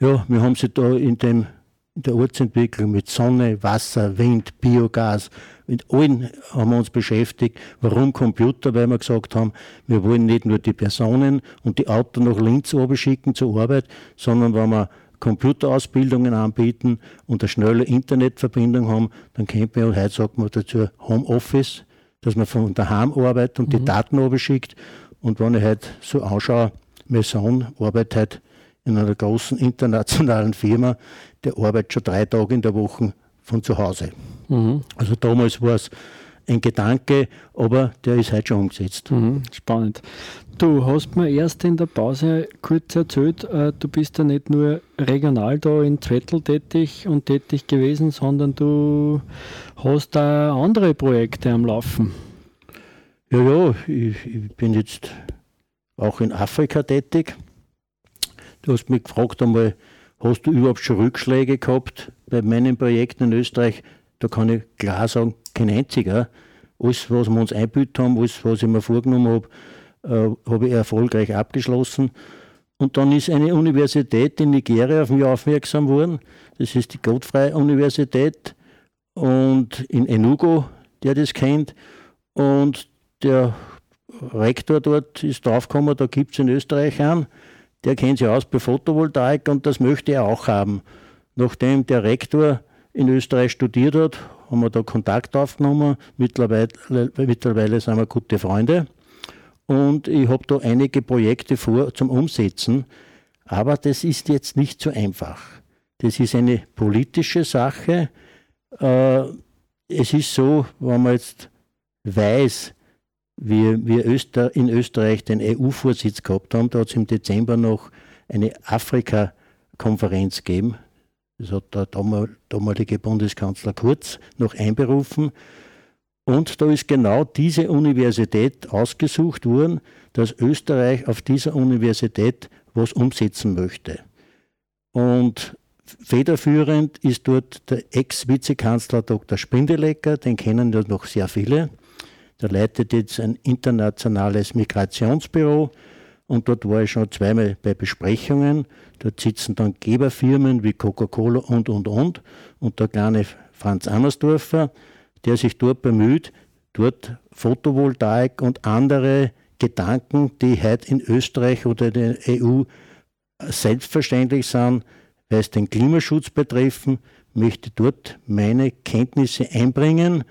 Ja, wir haben sie da in dem der Ortsentwicklung mit Sonne, Wasser, Wind, Biogas, mit allen haben wir uns beschäftigt. Warum Computer? Weil wir gesagt haben, wir wollen nicht nur die Personen und die Autos nach Linz schicken zur Arbeit, sondern wenn wir Computerausbildungen anbieten und eine schnelle Internetverbindung haben, dann kennt man, heute sagt man dazu Homeoffice, dass man von daheim arbeitet und mhm. die Daten schickt. Und wenn ich heute so anschaue, mein Sohn arbeitet heute in einer großen internationalen Firma, der arbeitet schon drei Tage in der Woche von zu Hause. Mhm. Also damals war es ein Gedanke, aber der ist heute schon umgesetzt. Mhm, spannend. Du hast mir erst in der Pause kurz erzählt, äh, du bist ja nicht nur regional da in Zwettl tätig und tätig gewesen, sondern du hast da andere Projekte am Laufen. Ja, ja, ich, ich bin jetzt auch in Afrika tätig. Du hast mich gefragt einmal, hast du überhaupt schon Rückschläge gehabt bei meinen Projekten in Österreich? Da kann ich klar sagen, kein einziger. Alles, was wir uns einbüht haben, alles, was ich mir vorgenommen habe, äh, habe ich erfolgreich abgeschlossen. Und dann ist eine Universität in Nigeria auf mich aufmerksam worden. Das ist die Godfrey-Universität und in Enugu, der das kennt. Und der Rektor dort ist draufgekommen, da gibt es in Österreich einen der kennt sich aus bei Photovoltaik und das möchte er auch haben. Nachdem der Rektor in Österreich studiert hat, haben wir da Kontakt aufgenommen. Mittlerweile, mittlerweile sind wir gute Freunde. Und ich habe da einige Projekte vor zum Umsetzen. Aber das ist jetzt nicht so einfach. Das ist eine politische Sache. Äh, es ist so, wenn man jetzt weiß, wie wir Öster in Österreich den EU-Vorsitz gehabt haben, da hat es im Dezember noch eine Afrika-Konferenz gegeben. Das hat der damalige Bundeskanzler Kurz noch einberufen. Und da ist genau diese Universität ausgesucht worden, dass Österreich auf dieser Universität was umsetzen möchte. Und federführend ist dort der Ex-Vizekanzler Dr. Spindelecker, den kennen ja noch sehr viele. Der leitet jetzt ein internationales Migrationsbüro und dort war ich schon zweimal bei Besprechungen. Dort sitzen dann Geberfirmen wie Coca-Cola und, und, und. Und der kleine Franz Annersdorfer, der sich dort bemüht, dort Photovoltaik und andere Gedanken, die heute in Österreich oder der EU selbstverständlich sind, weil es den Klimaschutz betreffen, möchte dort meine Kenntnisse einbringen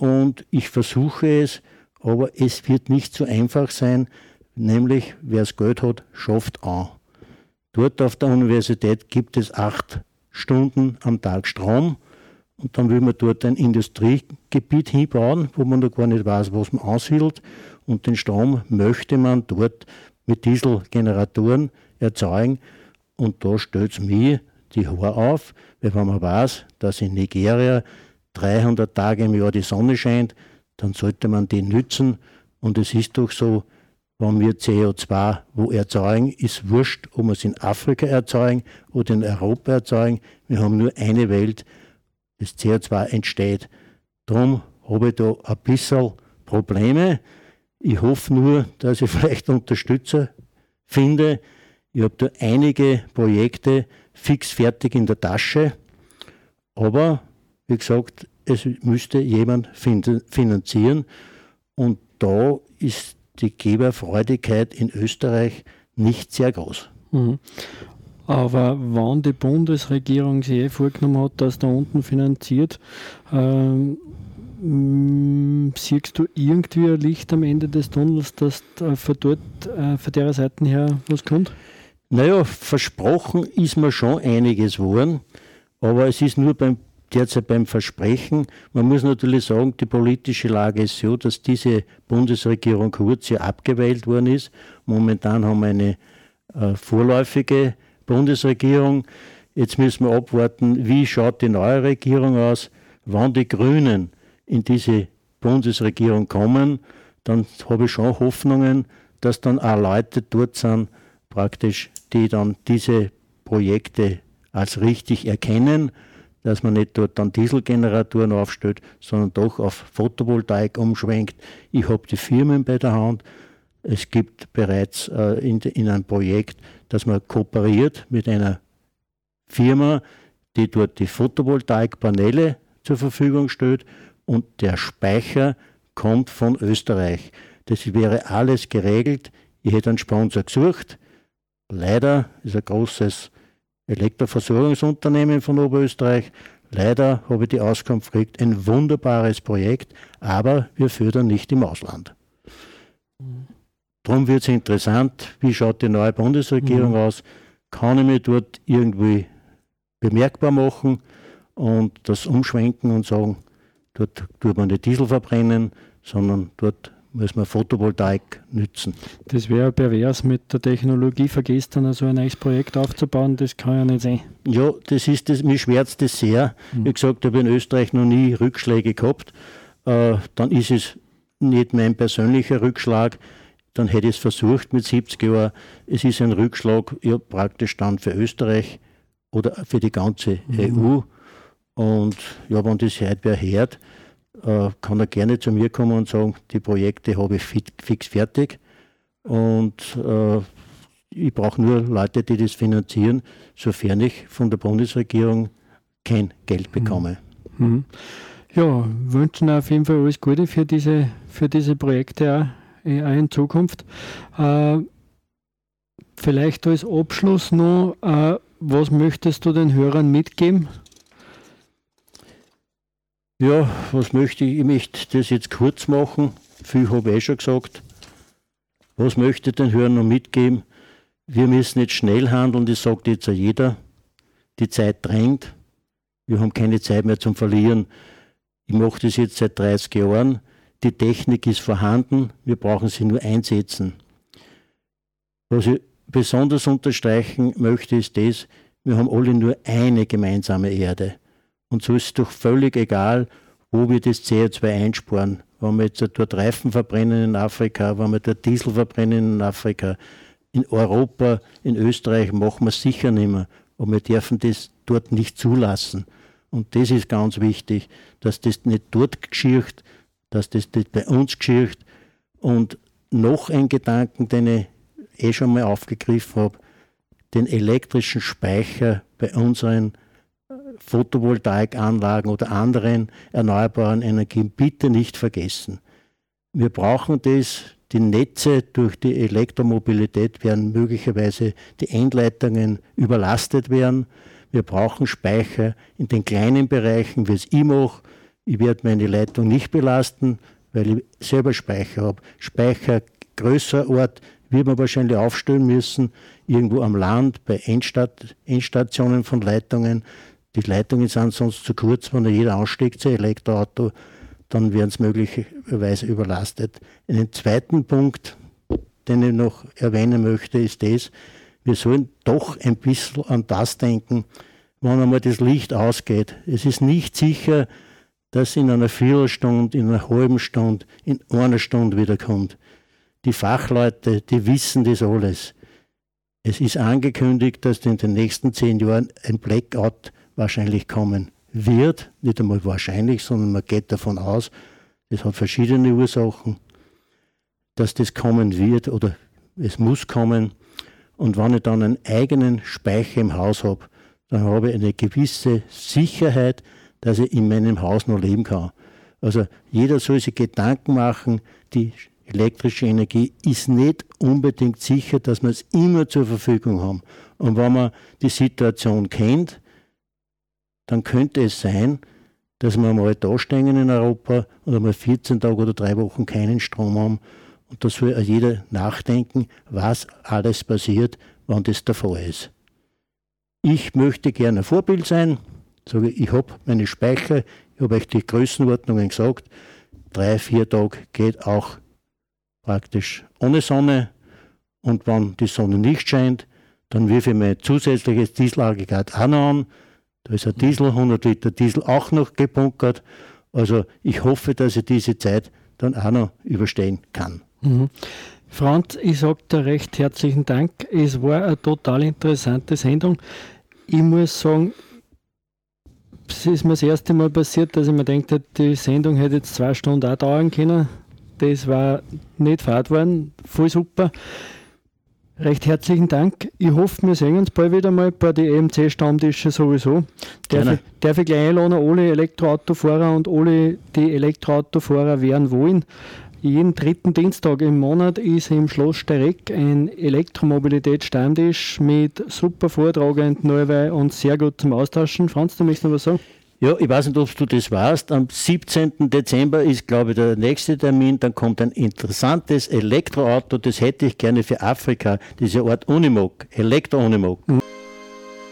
und ich versuche es, aber es wird nicht so einfach sein, nämlich wer es Geld hat, schafft an. Dort auf der Universität gibt es acht Stunden am Tag Strom und dann will man dort ein Industriegebiet hinbauen, wo man noch gar nicht weiß, was man aushält und den Strom möchte man dort mit Dieselgeneratoren erzeugen und da stellt es mir die Haare auf, weil wenn man weiß, dass in Nigeria 300 Tage im Jahr die Sonne scheint, dann sollte man die nützen Und es ist doch so, wenn wir CO2 wo erzeugen, ist wurscht, ob wir es in Afrika erzeugen oder in Europa erzeugen. Wir haben nur eine Welt, das CO2 entsteht. Darum habe ich da ein bisschen Probleme. Ich hoffe nur, dass ich vielleicht Unterstützer finde. Ich habe da einige Projekte fix fertig in der Tasche. Aber wie gesagt, es müsste jemand finanzieren. Und da ist die Geberfreudigkeit in Österreich nicht sehr groß. Mhm. Aber wann die Bundesregierung sich eh vorgenommen hat, dass da unten finanziert, ähm, siehst du irgendwie ein Licht am Ende des Tunnels, dass von dort, äh, von der Seite her was kommt? Naja, versprochen ist mir schon einiges worden, aber es ist nur beim derzeit beim Versprechen. Man muss natürlich sagen, die politische Lage ist so, dass diese Bundesregierung Kurz ja abgewählt worden ist. Momentan haben wir eine äh, vorläufige Bundesregierung. Jetzt müssen wir abwarten, wie schaut die neue Regierung aus. Wann die Grünen in diese Bundesregierung kommen, dann habe ich schon Hoffnungen, dass dann auch Leute dort sind, praktisch, die dann diese Projekte als richtig erkennen dass man nicht dort dann Dieselgeneratoren aufstellt, sondern doch auf Photovoltaik umschwenkt. Ich habe die Firmen bei der Hand. Es gibt bereits äh, in, in einem Projekt, dass man kooperiert mit einer Firma, die dort die Photovoltaikpaneele zur Verfügung stellt und der Speicher kommt von Österreich. Das wäre alles geregelt. Ich hätte einen Sponsor gesucht. Leider ist ein großes Elektroversorgungsunternehmen von Oberösterreich. Leider habe ich die Auskunft gekriegt, ein wunderbares Projekt, aber wir fördern nicht im Ausland. Darum wird es interessant, wie schaut die neue Bundesregierung mhm. aus? Kann ich mich dort irgendwie bemerkbar machen und das umschwenken und sagen, dort tut man nicht Diesel verbrennen, sondern dort muss man Photovoltaik nützen. Das wäre pervers, mit der Technologie vergestern so also ein neues Projekt aufzubauen, das kann ja nicht sein. Ja, das ist das, mich schmerzt das sehr. Mhm. Wie gesagt, ich habe in Österreich noch nie Rückschläge gehabt. Äh, dann ist es nicht mein persönlicher Rückschlag, dann hätte ich es versucht mit 70 Jahren. Es ist ein Rückschlag ja, praktisch dann für Österreich oder für die ganze mhm. EU. Und ja, wenn das heute wer hört, äh, kann er gerne zu mir kommen und sagen, die Projekte habe ich fix fertig und äh, ich brauche nur Leute, die das finanzieren, sofern ich von der Bundesregierung kein Geld mhm. bekomme. Mhm. Ja, wünschen auf jeden Fall alles Gute für diese, für diese Projekte auch, auch in Zukunft. Äh, vielleicht als Abschluss noch, äh, was möchtest du den Hörern mitgeben? Ja, was möchte ich? Ich möchte das jetzt kurz machen. Viel habe ich eh schon gesagt. Was möchte ich den Hörern noch mitgeben? Wir müssen jetzt schnell handeln, das sagt jetzt auch jeder. Die Zeit drängt. Wir haben keine Zeit mehr zum Verlieren. Ich mache das jetzt seit 30 Jahren. Die Technik ist vorhanden, wir brauchen sie nur einsetzen. Was ich besonders unterstreichen möchte, ist das, wir haben alle nur eine gemeinsame Erde. Und so ist es doch völlig egal, wo wir das CO2 einsparen. Wenn wir jetzt dort Reifen verbrennen in Afrika, wenn wir dort Diesel verbrennen in Afrika, in Europa, in Österreich machen wir es sicher nicht mehr. Und wir dürfen das dort nicht zulassen. Und das ist ganz wichtig, dass das nicht dort geschieht, dass das nicht bei uns geschieht. Und noch ein Gedanken, den ich eh schon mal aufgegriffen habe, den elektrischen Speicher bei unseren Photovoltaikanlagen oder anderen erneuerbaren Energien bitte nicht vergessen. Wir brauchen das. Die Netze durch die Elektromobilität werden möglicherweise die Endleitungen überlastet werden. Wir brauchen Speicher in den kleinen Bereichen, wie es ich mache. Ich werde meine Leitung nicht belasten, weil ich selber Speicher habe. Speicher größer Ort wird man wahrscheinlich aufstellen müssen, irgendwo am Land, bei Endstat Endstationen von Leitungen. Die Leitungen sind sonst zu kurz, wenn jeder ansteigt, sein Elektroauto, dann werden sie möglicherweise überlastet. Einen zweiten Punkt, den ich noch erwähnen möchte, ist das, wir sollen doch ein bisschen an das denken, wenn einmal das Licht ausgeht. Es ist nicht sicher, dass in einer Viertelstunde, in einer halben Stunde, in einer Stunde wiederkommt. Die Fachleute, die wissen das alles. Es ist angekündigt, dass in den nächsten zehn Jahren ein Blackout wahrscheinlich kommen wird. Nicht einmal wahrscheinlich, sondern man geht davon aus, es hat verschiedene Ursachen, dass das kommen wird oder es muss kommen. Und wenn ich dann einen eigenen Speicher im Haus habe, dann habe ich eine gewisse Sicherheit, dass ich in meinem Haus noch leben kann. Also jeder soll sich Gedanken machen, die elektrische Energie ist nicht unbedingt sicher, dass wir es immer zur Verfügung haben. Und wenn man die Situation kennt, dann könnte es sein, dass wir mal da stehen in Europa und einmal 14 Tage oder drei Wochen keinen Strom haben. Und da soll jeder nachdenken, was alles passiert, wenn das der Fall ist. Ich möchte gerne ein Vorbild sein. Sage, ich habe meine Speicher, ich habe euch die Größenordnungen gesagt. Drei, vier Tage geht auch praktisch ohne Sonne. Und wenn die Sonne nicht scheint, dann wirf ich mein zusätzliches Dieselaggregat auch noch an. Da ist ein Diesel, 100 Liter Diesel auch noch gebunkert. Also ich hoffe, dass ich diese Zeit dann auch noch überstehen kann. Mhm. Franz, ich sage dir recht herzlichen Dank. Es war eine total interessante Sendung. Ich muss sagen, es ist mir das erste Mal passiert, dass ich mir denke, die Sendung hätte jetzt zwei Stunden auch dauern können. Das war nicht fad worden, voll super. Recht herzlichen Dank. Ich hoffe, wir sehen uns bald wieder mal bei den EMC-Stammtischen sowieso. Darf ich, darf ich gleich einladen, alle Elektroautofahrer und alle, die Elektroautofahrer werden wollen. Jeden dritten Dienstag im Monat ist im Schloss Stereck ein Elektromobilität-Stammtisch mit super Vortragenden Neuwei und sehr gut zum Austauschen. Franz, du möchtest noch was sagen? Ja, ich weiß nicht, ob du das weißt. Am 17. Dezember ist, glaube ich, der nächste Termin. Dann kommt ein interessantes Elektroauto. Das hätte ich gerne für Afrika. Diese Art Unimog, Elektro-Unimog. Mhm.